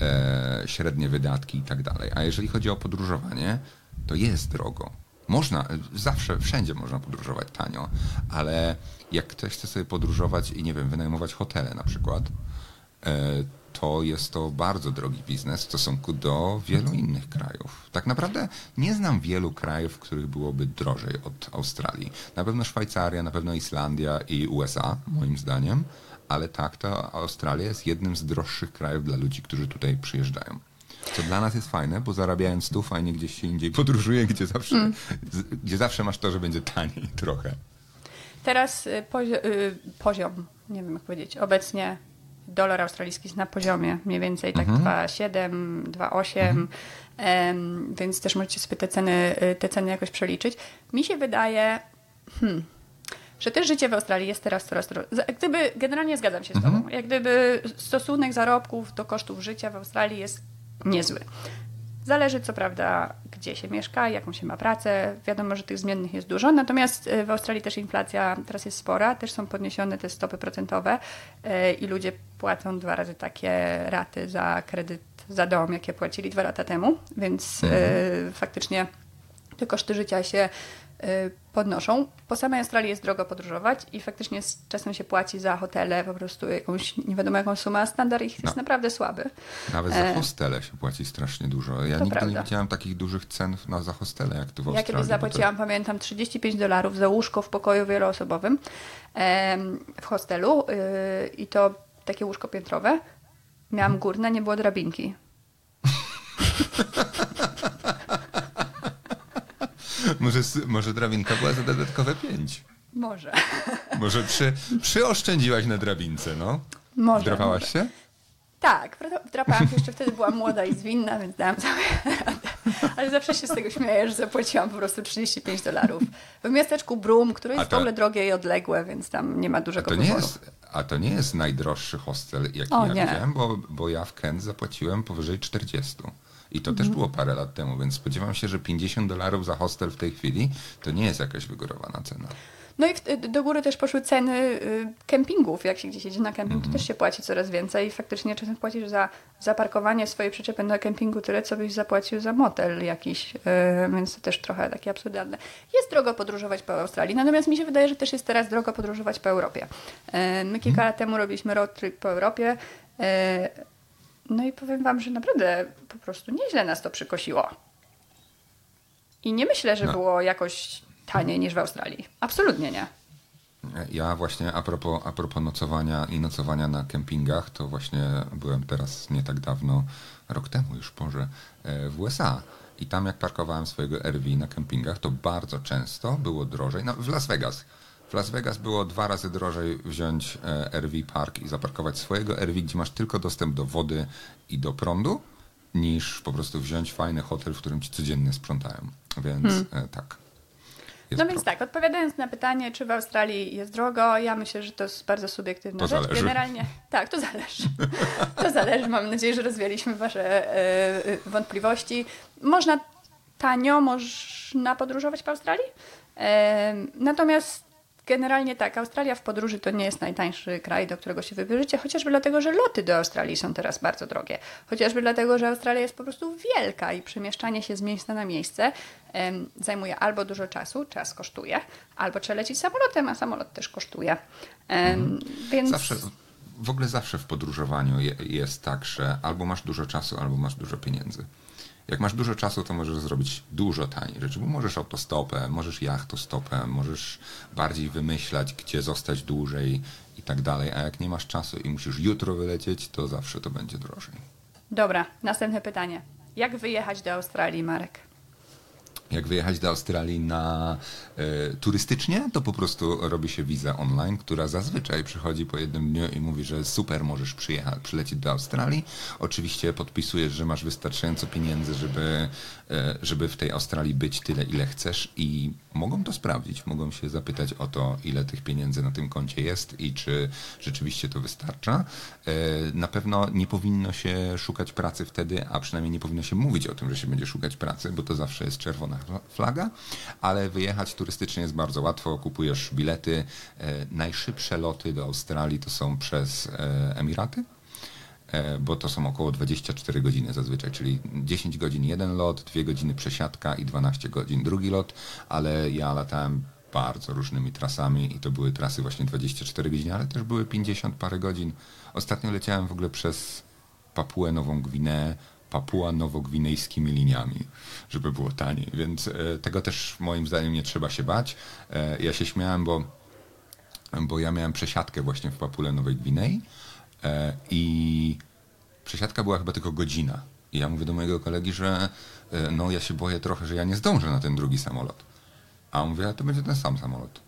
e, średnie wydatki i tak dalej. A jeżeli chodzi o podróżowanie, to jest drogo. Można, zawsze, wszędzie można podróżować tanio, ale jak ktoś chce sobie podróżować i nie wiem, wynajmować hotele na przykład, e, to jest to bardzo drogi biznes w stosunku do wielu innych krajów. Tak naprawdę nie znam wielu krajów, w których byłoby drożej od Australii. Na pewno Szwajcaria, na pewno Islandia i USA, moim zdaniem, ale tak, to Australia jest jednym z droższych krajów dla ludzi, którzy tutaj przyjeżdżają. Co dla nas jest fajne, bo zarabiając tu fajnie gdzieś się indziej podróżuje, gdzie zawsze, z, gdzie zawsze masz to, że będzie taniej trochę. Teraz y, pozio- y, poziom, nie wiem jak powiedzieć, obecnie dolar australijski jest na poziomie mniej więcej tak 2,7, 2,8, em, więc też możecie sobie te ceny, y, te ceny jakoś przeliczyć. Mi się wydaje, hmm, że też życie w Australii jest teraz coraz droższe. Gdyby, generalnie zgadzam się z Tobą, jak gdyby stosunek zarobków do kosztów życia w Australii jest niezły. Zależy co prawda, gdzie się mieszka, jaką się ma pracę. Wiadomo, że tych zmiennych jest dużo, natomiast e, w Australii też inflacja teraz jest spora, też są podniesione te stopy procentowe e, i ludzie płacą dwa razy takie raty za kredyt za dom, jakie płacili dwa lata temu, więc e, faktycznie te koszty życia się podnoszą. Po samej Australii jest drogo podróżować i faktycznie z czasem się płaci za hotele po prostu jakąś nie wiadomo jaką sumę, a standard ich No. jest naprawdę słaby. Nawet za E, hostele się płaci strasznie dużo. Ja To nigdy prawda. nie widziałem takich dużych cen na za hostele, jak tu w Ja Australii. kiedyś bo to- zapłaciłam, pamiętam, 35 dolarów za łóżko w pokoju wieloosobowym w hostelu y, i to takie łóżko piętrowe. Miałam górne, nie było drabinki. Może, może drabinka była za dodatkowe pięć. Może. Może przy, przyoszczędziłaś na drabince, no? Może. Wdrapałaś się? Tak, wdrapałam się, jeszcze wtedy byłam młoda i zwinna, więc dałam sobie radę. Ale zawsze się z tego śmieję, że zapłaciłam po prostu 35 dolarów. W miasteczku Brum, które A jest to- w ogóle drogie i odległe, więc tam nie ma dużego To nie wyboru. jest, a to nie jest najdroższy hostel, jaki O, ja nie. widziałem, bo, bo ja w Kent zapłaciłem powyżej 40. I to też Mhm. było parę lat temu, więc spodziewam się, że 50 dolarów za hostel w tej chwili to nie jest jakaś wygórowana cena. No i w- do góry też poszły ceny y, kempingów. Jak się gdzieś jedzie na kemping, Mhm. to też się płaci coraz więcej. I faktycznie czasem płacisz za zaparkowanie swojej przyczepy na kempingu tyle, co byś zapłacił za motel jakiś. y, Więc to też trochę takie absurdalne. Jest drogo podróżować po Australii, natomiast mi się wydaje, że też jest teraz drogo podróżować po Europie. Y, My kilka lat temu robiliśmy road trip po Europie. y, No i powiem wam, że naprawdę po prostu nieźle nas to przykosiło. I nie myślę, że No. było jakoś taniej niż w Australii. Absolutnie nie. Ja właśnie a propos, a propos nocowania i nocowania na kempingach, to właśnie byłem teraz nie tak dawno, rok temu już Boże, e, w USA. I tam jak parkowałem swojego RV na kempingach, to bardzo często było drożej, no w Las Vegas. W Las Vegas było dwa razy drożej wziąć e, RV Park i zaparkować swojego RV, gdzie masz tylko dostęp do wody i do prądu, niż po prostu wziąć fajny hotel, w którym ci codziennie sprzątają. Więc e, tak. Jest No więc tak, odpowiadając na pytanie, czy w Australii jest drogo, ja myślę, że to jest bardzo subiektywna To rzecz. zależy. Generalnie tak, to zależy. To zależy. Mam nadzieję, że rozwialiśmy Wasze e, wątpliwości. Można tanio, można podróżować po Australii. Natomiast generalnie tak, Australia w podróży to nie jest najtańszy kraj, do którego się wybierzecie, chociażby dlatego, że loty do Australii są teraz bardzo drogie. Chociażby dlatego, że Australia jest po prostu wielka i przemieszczanie się z miejsca na miejsce em, zajmuje albo dużo czasu, czas kosztuje, albo trzeba lecieć samolotem, a samolot też kosztuje. Em, Więc Zawsze, w ogóle zawsze w podróżowaniu je, jest tak, że albo masz dużo czasu, albo masz dużo pieniędzy. Jak masz dużo czasu, to możesz zrobić dużo taniej rzeczy, bo możesz autostopem, możesz jachtostopem, możesz bardziej wymyślać, gdzie zostać dłużej i tak dalej. A jak nie masz czasu i musisz jutro wylecieć, to zawsze to będzie drożej. dobra, następne pytanie. Jak wyjechać do Australii, Marek? Jak wyjechać do Australii na e, turystycznie, to po prostu robi się wizę online, która zazwyczaj przychodzi po jednym dniu i mówi, że super, możesz przyjechać, przylecieć do Australii. Oczywiście podpisujesz, że masz wystarczająco pieniędzy, żeby, e, żeby w tej Australii być tyle, ile chcesz i mogą to sprawdzić. Mogą się zapytać o to, ile tych pieniędzy na tym koncie jest i czy rzeczywiście to wystarcza. E, Na pewno nie powinno się szukać pracy wtedy, a przynajmniej nie powinno się mówić o tym, że się będzie szukać pracy, bo to zawsze jest czerwona flaga, ale wyjechać turystycznie jest bardzo łatwo. Kupujesz bilety. E, Najszybsze loty do Australii to są przez e, Emiraty. E, bo to są około 24 godziny zazwyczaj, czyli 10 godzin jeden lot, 2 godziny przesiadka i 12 godzin drugi lot, ale ja latałem bardzo różnymi trasami i to były trasy właśnie 24 godziny, ale też były 50 parę godzin. Ostatnio leciałem w ogóle przez Papuę Nową Gwineę, Papua Nowogwinejskimi liniami, żeby było taniej, więc e, tego też moim zdaniem nie trzeba się bać. E, ja się śmiałem, bo bo ja miałem przesiadkę właśnie w Papule Nowej Gwinei e, i przesiadka była chyba tylko godzina. I ja mówię do mojego kolegi, że no ja się boję trochę, że ja nie zdążę na ten drugi samolot. A on mówi, a to będzie ten sam samolot.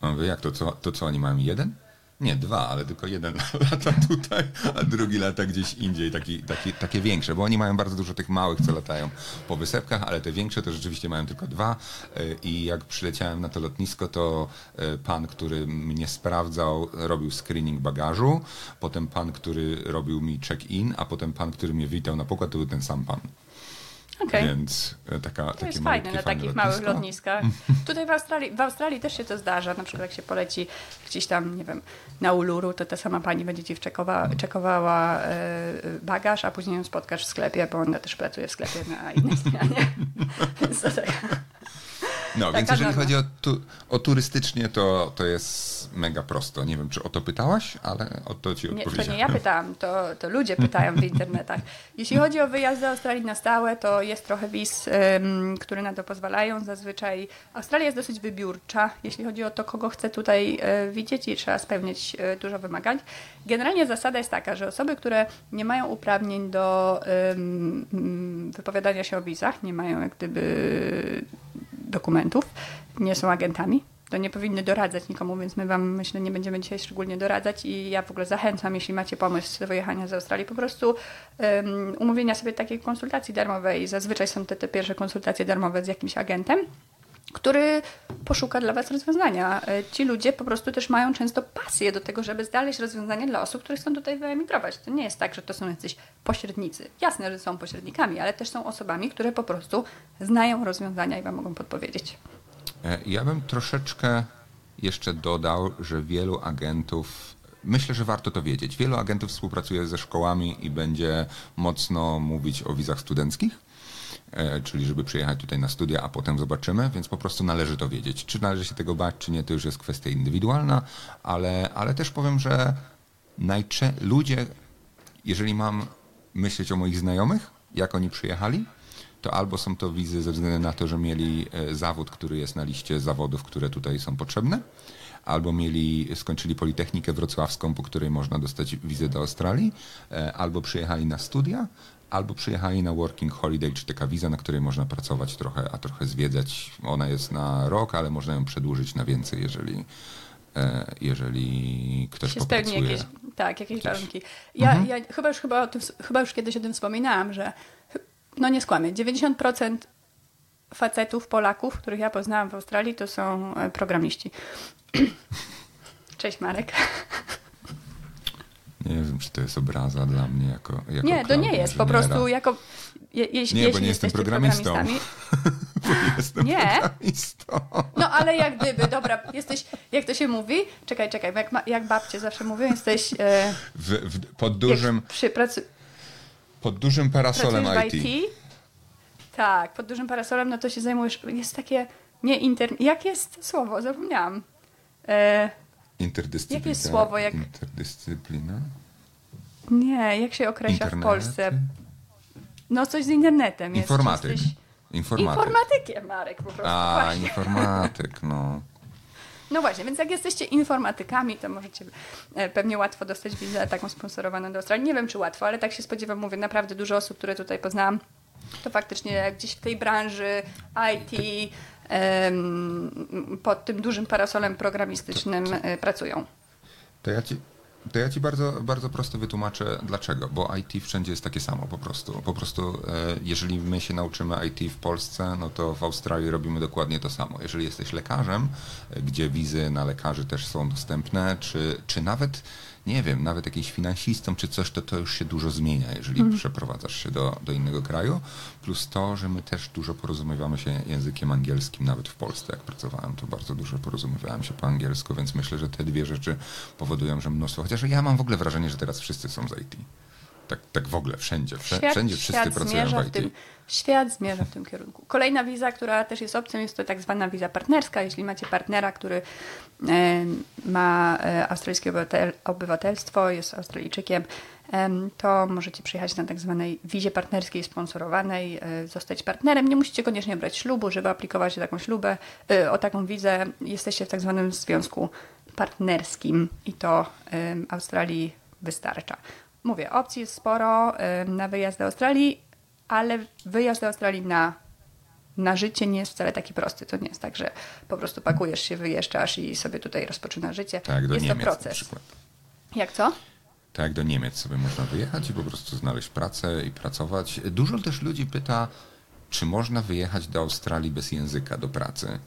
A on mówi, jak to co, to co oni mają jeden? Nie, dwa, ale tylko jeden lata tutaj, a drugi lata gdzieś indziej, taki, taki, takie większe, bo oni mają bardzo dużo tych małych, co latają po wysepkach, ale te większe to rzeczywiście mają tylko dwa E, i jak przyleciałem na to lotnisko, to e, pan, który mnie sprawdzał, robił screening bagażu, potem pan, który robił mi check-in, a potem pan, który mnie witał na pokład, to był ten sam pan. Okej. Więc e, taka, To jest fajne na takich małych lotniskach. Tutaj w Australii, w Australii też się to zdarza. Na przykład jak się poleci gdzieś tam, nie wiem, na Uluru, to ta sama pani będzie ci wczekowa, czekowała e, bagaż, a później ją spotkasz w sklepie, bo ona też pracuje w sklepie na innej zmianie. Więc to tak. No, Taka więc jeżeli chodzi o, tu, o turystycznie, to, to jest mega prosto. Nie wiem, czy o to pytałaś, ale o to ci Nie, to odpowiedziałem. nie ja pytałam, to, to ludzie pytają w internetach. Jeśli chodzi o wyjazd do Australii na stałe, to jest trochę wiz, ym, które na to pozwalają. Zazwyczaj Australia jest dosyć wybiórcza, jeśli chodzi o to, kogo chce tutaj e, widzieć i trzeba spełniać e, dużo wymagań. Generalnie zasada jest taka, że osoby, które nie mają uprawnień do ym, wypowiadania się o wizach, nie mają jak gdyby dokumentów, nie są agentami, to nie powinny doradzać nikomu, więc my Wam myślę nie będziemy dzisiaj szczególnie doradzać i ja w ogóle zachęcam, jeśli macie pomysł do wyjechania z Australii, po prostu um, umówienia sobie takiej konsultacji darmowej. Zazwyczaj są te, te pierwsze konsultacje darmowe z jakimś agentem który poszuka dla Was rozwiązania. E, ci ludzie po prostu też mają często pasję do tego, żeby znaleźć rozwiązanie dla osób, które chcą tutaj wyemigrować. To nie jest tak, że to są jacyś pośrednicy. Jasne, że są pośrednikami, ale też są osobami, które po prostu znają rozwiązania i Wam mogą podpowiedzieć. E, ja bym troszeczkę jeszcze dodał, że wielu agentów Myślę, że warto to wiedzieć. Wielu agentów współpracuje ze szkołami i będzie mocno mówić o wizach studenckich. E, czyli żeby przyjechać tutaj na studia, a potem zobaczymy, więc po prostu należy to wiedzieć. Czy należy się tego bać, czy nie, to już jest kwestia indywidualna, ale, ale też powiem, że najczę- ludzie, jeżeli mam myśleć o moich znajomych, jak oni przyjechali, to albo są to wizy ze względu na to, że mieli e, zawód, który jest na liście zawodów, które tutaj są potrzebne, albo mieli, skończyli Politechnikę Wrocławską, po której można dostać wizę do Australii, e, albo przyjechali na studia, albo przyjechali na working holiday, czy taka wiza, na której można pracować trochę, a trochę zwiedzać. Ona jest na rok, ale można ją przedłużyć na więcej, jeżeli, e, jeżeli ktoś się spełni jakieś, tak, jakieś też. warunki. Ja, mhm. ja chyba, już, chyba, tym, chyba już kiedyś o tym wspominałam, że no nie skłamię, 90% facetów, Polaków, których ja poznałam w Australii, to są e, programiści. Cześć Marek. Nie wiem, czy to jest obraza dla mnie jako. jako nie, to nie jest. Po prostu jako. Je, jeśli, nie, bo nie jestem programistą. bo jestem nie. programistą. No ale jak gdyby, dobra, jesteś, jak to się mówi? Czekaj, czekaj, jak, jak babcie zawsze mówią, jesteś. E, w, w, pod dużym. Przy, pracy, pod dużym parasolem IT. IT. Tak, pod dużym parasolem, no to się zajmujesz. Jest takie. Nie inter. Jak jest słowo? Zapomniałam. E, Interdyscyplina. Jakie słowo? Jak... Interdyscyplina? Nie, jak się określa w Polsce? No coś z internetem jest. Informatyk. Jesteś... Informatyk. Informatykiem, Marek, po prostu. A, właśnie. informatyk, no. No właśnie, więc jak jesteście informatykami, to możecie e, pewnie łatwo dostać wizę taką sponsorowaną do Australii. Nie wiem, czy łatwo, ale tak się spodziewam, mówię, naprawdę dużo osób, które tutaj poznałam, to faktycznie gdzieś w tej branży IT, pod tym dużym parasolem programistycznym e, pracują. To ja ci, to ja ci bardzo, bardzo prosto wytłumaczę dlaczego, bo IT wszędzie jest takie samo po prostu. Po prostu e, jeżeli my się nauczymy IT w Polsce, no to w Australii robimy dokładnie to samo. Jeżeli jesteś lekarzem, e, gdzie wizy na lekarzy też są dostępne, czy, czy nawet nie wiem, nawet jakimś finansistą czy coś, to to już się dużo zmienia, jeżeli mm. przeprowadzasz się do, do innego kraju. Plus to, że my też dużo porozumiewamy się językiem angielskim, nawet w Polsce, jak pracowałem, to bardzo dużo porozumiewałem się po angielsku, więc myślę, że te dwie rzeczy powodują, że mnóstwo, chociaż ja mam w ogóle wrażenie, że teraz wszyscy są z IT. Tak, tak w ogóle, wszędzie. Świat, wszędzie wszyscy świat pracują w IT. Tym, świat zmierza w tym kierunku. Kolejna wiza, która też jest opcją, jest to tak zwana wiza partnerska. Jeśli macie partnera, który e, ma e, australijskie obywatelstwo, jest Australijczykiem, to możecie przyjechać na tak zwanej wizie partnerskiej sponsorowanej, e, zostać partnerem. Nie musicie koniecznie brać ślubu, żeby aplikować o taką ślubę, o taką wizę. Jesteście w tak zwanym związku partnerskim i to Australii wystarcza. Mówię, opcji jest sporo na wyjazd do Australii, ale wyjazd do Australii na, na życie nie jest wcale taki prosty. To nie jest tak, że po prostu pakujesz się, wyjeżdżasz i sobie tutaj rozpoczyna życie. Tak, do jest Niemiec to proces. Na przykład. Jak co? Tak, do Niemiec sobie można wyjechać i po prostu znaleźć pracę i pracować. Dużo też ludzi pyta, czy można wyjechać do Australii bez języka do pracy.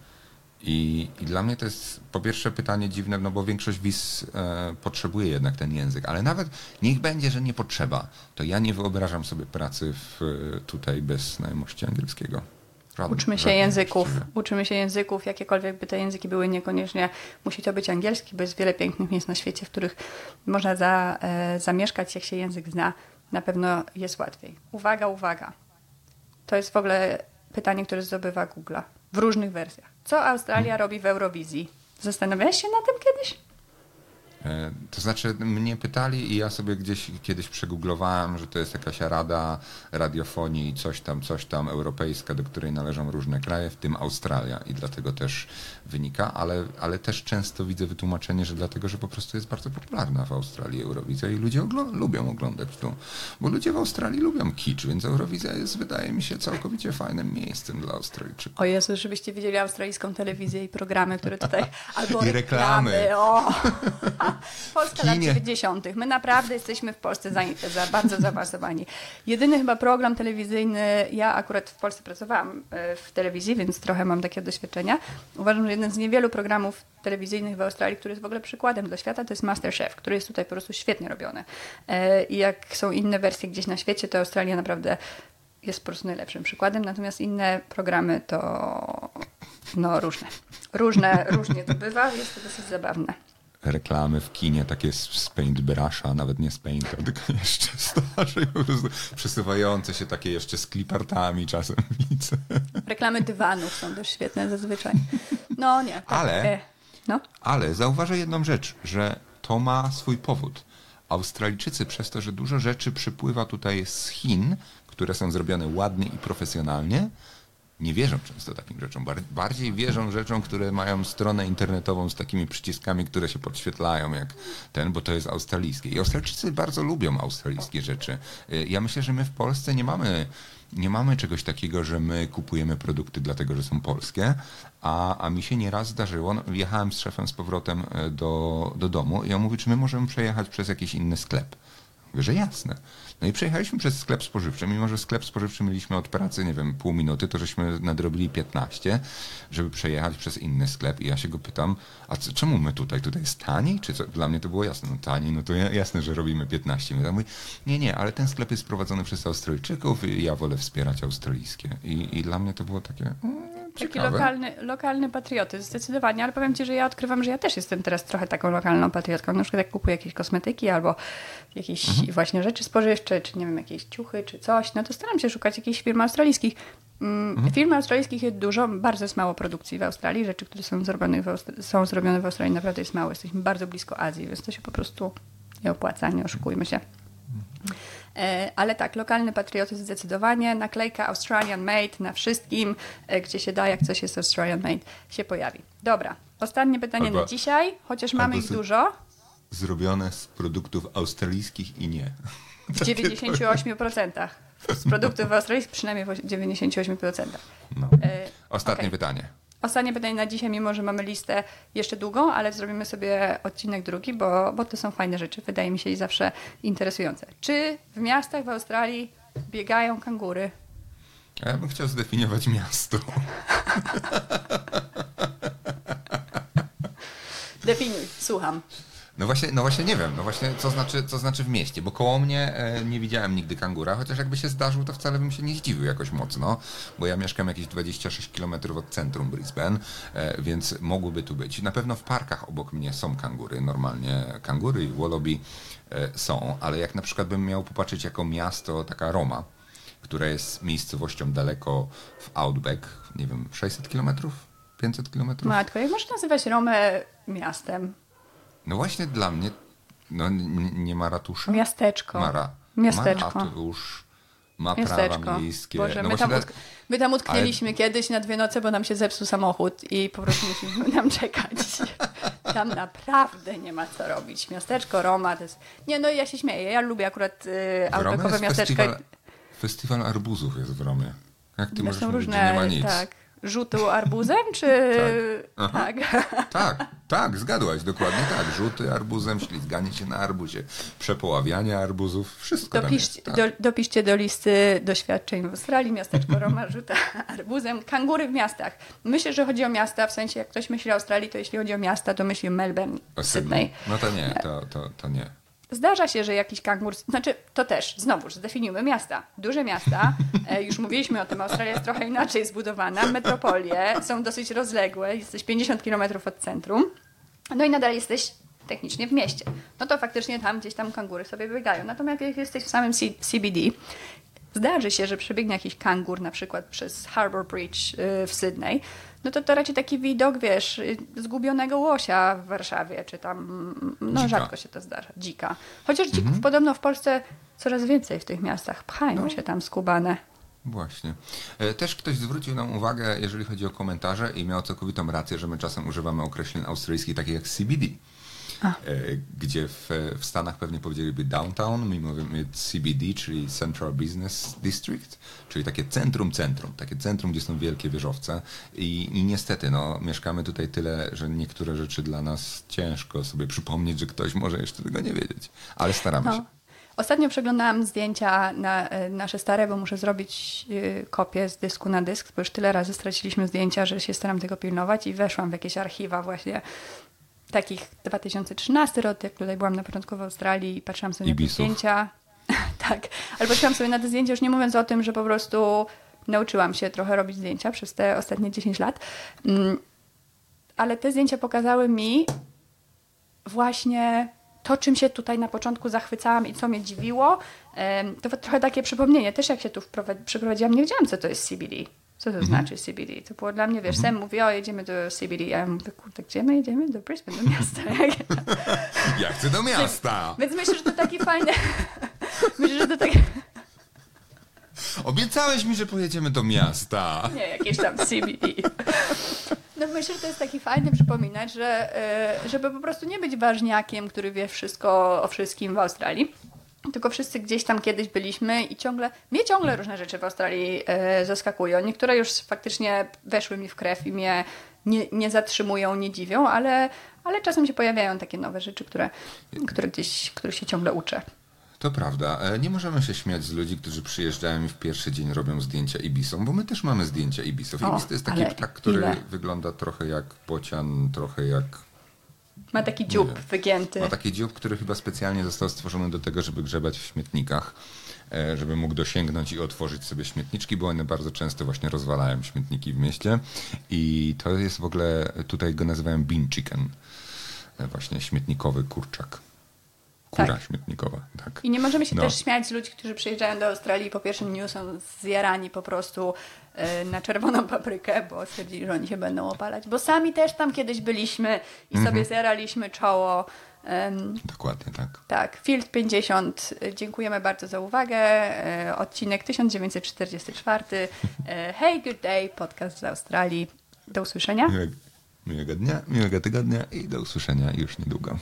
I, I, dla mnie to jest po pierwsze pytanie dziwne, no bo większość wiz e, potrzebuje jednak ten język, ale nawet niech będzie, że nie potrzeba, to ja nie wyobrażam sobie pracy w, tutaj bez znajomości angielskiego. Żadne, uczymy się języków, właściwie. uczymy się języków, jakiekolwiek by te języki były, niekoniecznie musi to być angielski, bo jest wiele pięknych miejsc na świecie, w których można za, e, zamieszkać, jak się język zna, na pewno jest łatwiej. Uwaga, uwaga. To jest w ogóle pytanie, które zdobywa Google'a w różnych wersjach. Co Australia robi w Eurowizji? Zastanawiałeś się na tym kiedyś? E, to znaczy, mnie pytali i ja sobie gdzieś kiedyś przegooglowałem, że to jest jakaś rada radiofonii i coś tam, coś tam europejska, do której należą różne kraje, w tym Australia i dlatego też wynika, ale, ale też często widzę wytłumaczenie, że dlatego, że po prostu jest bardzo popularna w Australii Eurowizja i ludzie ogl lubią oglądać to, bo ludzie w Australii lubią kicz, więc Eurowizja jest, wydaje mi się, całkowicie fajnym miejscem dla Australijczyków. O Jezu, żebyście widzieli australijską telewizję i programy, które tutaj, albo I reklamy. reklamy. O! Polska lat 90. My naprawdę jesteśmy w Polsce za, za bardzo zaawansowani. Jedyny chyba program telewizyjny, ja akurat w Polsce pracowałam e, w telewizji, więc trochę mam takie doświadczenia. Uważam, że jeden z niewielu programów telewizyjnych w Australii, który jest w ogóle przykładem dla świata, to jest Masterchef, który jest tutaj po prostu świetnie robiony. E, I jak są inne wersje gdzieś na świecie, to Australia naprawdę jest po prostu najlepszym przykładem, natomiast inne programy to no różne. Różne, różnie to bywa, jest to dosyć zabawne reklamy w kinie, takie z paintbrusha, nawet nie z painta, tylko jeszcze starsze, po prostu przesuwające się takie jeszcze z klipartami czasem widzę. Reklamy dywanów są też świetne zazwyczaj. No nie. Tak, ale, e, no. ale zauważę jedną rzecz, że to ma swój powód. Australijczycy przez to, że dużo rzeczy przypływa tutaj z Chin, które są zrobione ładnie i profesjonalnie, nie wierzą często takim rzeczom. Bardziej wierzą rzeczom, które mają stronę internetową z takimi przyciskami, które się podświetlają, jak ten, bo to jest australijskie. I Australijczycy bardzo lubią australijskie rzeczy. Y, ja myślę, że my w Polsce nie mamy nie mamy czegoś takiego, że my kupujemy produkty dlatego, że są polskie, a, a mi się nieraz zdarzyło, no, jechałem z szefem z powrotem y, do, do domu i on mówi, czy my możemy przejechać przez jakiś inny sklep. Mówię, że jasne. No i przejechaliśmy przez sklep spożywczy, mimo że sklep spożywczy mieliśmy od pracy, nie wiem, pół minuty, to żeśmy nadrobili 15, żeby przejechać przez inny sklep i ja się go pytam, a co, czemu my tutaj, tutaj jest taniej, czy co? Dla mnie to było jasne, no taniej, no to jasne, że robimy 15. Ja mówię, nie, nie, ale ten sklep jest prowadzony przez Australijczyków i ja wolę wspierać australijskie. I, i dla mnie to było takie... Mm, Taki lokalny, lokalny patriotyzm, zdecydowanie, ale powiem Ci, że ja odkrywam, że ja też jestem teraz trochę taką lokalną patriotką. Na przykład jak kupuję jakieś kosmetyki albo jakieś mhm. właśnie rzeczy spożywcze, czy nie wiem, jakieś ciuchy, czy coś, no to staram się szukać jakichś firm australijskich. Mm, mhm. Firm australijskich jest dużo, bardzo jest mało produkcji w Australii. Rzeczy, które są zrobione, w Austra- są zrobione w Australii naprawdę jest mało. Jesteśmy bardzo blisko Azji, więc to się po prostu nie opłaca, nie oszukujmy się. Mhm. E, ale tak, lokalny patriotyzm zdecydowanie, naklejka Australian Made na wszystkim, e, gdzie się da, jak coś jest Australian Made, się pojawi. Dobra, ostatnie pytanie albo, na dzisiaj, chociaż mamy ich dużo. Zrobione z produktów australijskich i nie. W 98%. Z produktów australijskich przynajmniej w 98%. No. E, Ostatnie okay. pytanie. Ostatnie pytanie na dzisiaj, mimo że mamy listę jeszcze długą, ale zrobimy sobie odcinek drugi, bo, bo to są fajne rzeczy, wydaje mi się i zawsze interesujące. Czy w miastach w Australii biegają kangury? Ja bym chciał zdefiniować miasto. Definiuj, słucham. No właśnie, no właśnie nie wiem, no właśnie co znaczy, co znaczy w mieście, bo koło mnie e, nie widziałem nigdy kangura, chociaż jakby się zdarzył, to wcale bym się nie zdziwił jakoś mocno, bo ja mieszkam jakieś 26 km od centrum Brisbane, e, więc mogłyby tu być. Na pewno w parkach obok mnie są kangury, normalnie kangury i wallaby e, są, ale jak na przykład bym miał popatrzeć jako miasto, taka Roma, która jest miejscowością daleko w Outback, nie wiem, 600 km? 500 km? Matko, jak możesz nazywać Romę miastem? No właśnie dla mnie, no nie ma ratusza? Miasteczko. Mara, Miasteczko. Ma ratusz, ma Miasteczko. prawa miejskie. Boże, no my, tam my tam utknęliśmy ale... kiedyś na dwie noce, bo nam się zepsuł samochód i po prostu musimy nam czekać. Tam naprawdę nie ma co robić. Miasteczko, Roma, to jest... Nie, no ja się śmieję. Ja lubię akurat y, miasteczka. Festiwal, festiwal arbuzów jest w Romie. Jak ty możesz mówić, różne, nie ma nic? Tak rzutu arbuzem, czy... Tak. tak. tak, tak, zgadłaś, dokładnie tak. Rzuty arbuzem, ślizganie się na arbuzie, przepoławianie arbuzów, wszystko Dopisz, jest, tak. do, dopiszcie do listy doświadczeń w Australii, miasteczko Roma rzuta arbuzem. Kangury w miastach. Myślę, że chodzi o miasta, w sensie jak ktoś myśli o Australii, to jeśli chodzi o miasta, to myśli o Melbourne, o Sydney. No to nie, to, to, to nie. Zdarza się, że jakiś kangur, znaczy to też, znowuż zdefiniujmy miasta. Duże miasta, e, już mówiliśmy o tym, Australia jest trochę inaczej zbudowana, metropolie są dosyć rozległe, jesteś 50 km od centrum, no i nadal jesteś technicznie w mieście. No to faktycznie tam gdzieś tam kangury sobie biegają. Natomiast jak jesteś w samym C CBD, zdarzy się, że przebiegnie jakiś kangur na przykład przez Harbour Bridge y, w Sydney, no to to raczej taki widok, wiesz, y, zgubionego łosia w Warszawie, czy tam, no Dzika. rzadko się to zdarza, dzika. Chociaż dzików podobno w Polsce coraz więcej w tych miastach, pchają się tam skubane. Właśnie. E, Też ktoś zwrócił nam uwagę, jeżeli chodzi o komentarze i miał całkowitą rację, że my czasem używamy określeń australijskich takich jak CBD. E, Gdzie w, w Stanach pewnie powiedzieliby downtown, my mówimy CBD, czyli Central Business District, czyli takie centrum, centrum, takie centrum, gdzie są wielkie wieżowce i, i niestety, no, mieszkamy tutaj tyle, że niektóre rzeczy dla nas ciężko sobie przypomnieć, że ktoś może jeszcze tego nie wiedzieć, ale staramy się. No. Ostatnio przeglądałam zdjęcia na e, nasze stare, bo muszę zrobić e, kopię z dysku na dysk, bo już tyle razy straciliśmy zdjęcia, że się staram tego pilnować i weszłam w jakieś archiwa właśnie takich 2013 rok, jak tutaj byłam na początku w Australii i patrzyłam sobie na te Ibisów. zdjęcia. tak, ale patrzyłam sobie na te zdjęcia, już nie mówiąc o tym, że po prostu nauczyłam się trochę robić zdjęcia przez te ostatnie 10 lat. Mm, ale te zdjęcia pokazały mi właśnie to, czym się tutaj na początku zachwycałam i co mnie dziwiło, to trochę takie przypomnienie. Też jak się tu przyprowadziłam, nie wiedziałam, co to jest CBD. Co to znaczy CBD? To było dla mnie, wiesz, Sam mówi, o, jedziemy do CBD. A ja mówię, kurde, gdzie my jedziemy? Do Brisbane, do miasta. Ja chcę do miasta! Więc myślę, że to taki fajny... myślę, że to takie... Obiecałeś mi, że pojedziemy do miasta. Nie, jakieś tam CBD. No myślę, że to jest taki fajny przypominać, że e, żeby po prostu nie być ważniakiem, który wie wszystko o wszystkim w Australii. Tylko wszyscy gdzieś tam kiedyś byliśmy i ciągle, mnie ciągle różne rzeczy w Australii e, zaskakują. Niektóre już faktycznie weszły mi w krew i mnie nie, nie zatrzymują, nie dziwią, ale, ale czasem się pojawiają takie nowe rzeczy, które, które gdzieś, których się ciągle uczę. To prawda. E, Nie możemy się śmiać z ludzi, którzy przyjeżdżają i w pierwszy dzień robią zdjęcia ibisom, bo my też mamy zdjęcia ibisów. Ibis to jest taki ptak, który wygląda trochę jak bocian, trochę jak... Ma taki dziób Nie. wygięty. Ma taki dziób, który chyba specjalnie został stworzony do tego, żeby grzebać w śmietnikach, e, żeby mógł dosięgnąć i otworzyć sobie śmietniczki, bo one bardzo często właśnie rozwalają śmietniki w mieście. I to jest w ogóle, tutaj go nazywają bean chicken, e, właśnie śmietnikowy kurczak. Kura Tak. śmietnikowa, tak. I nie możemy się No. też śmiać z ludzi, którzy przyjeżdżają do Australii i po pierwszym dniu są zjarani po prostu na czerwoną paprykę, bo stwierdzili, że oni się będą opalać. Bo sami też tam kiedyś byliśmy i Mhm. sobie zjaraliśmy czoło. Dokładnie tak. tak, Field 50, e, dziękujemy bardzo za uwagę. E, odcinek 1944. E, hey, good day, podcast z Australii. Do usłyszenia. Miłego, miłego dnia, miłego tygodnia i do usłyszenia już niedługo.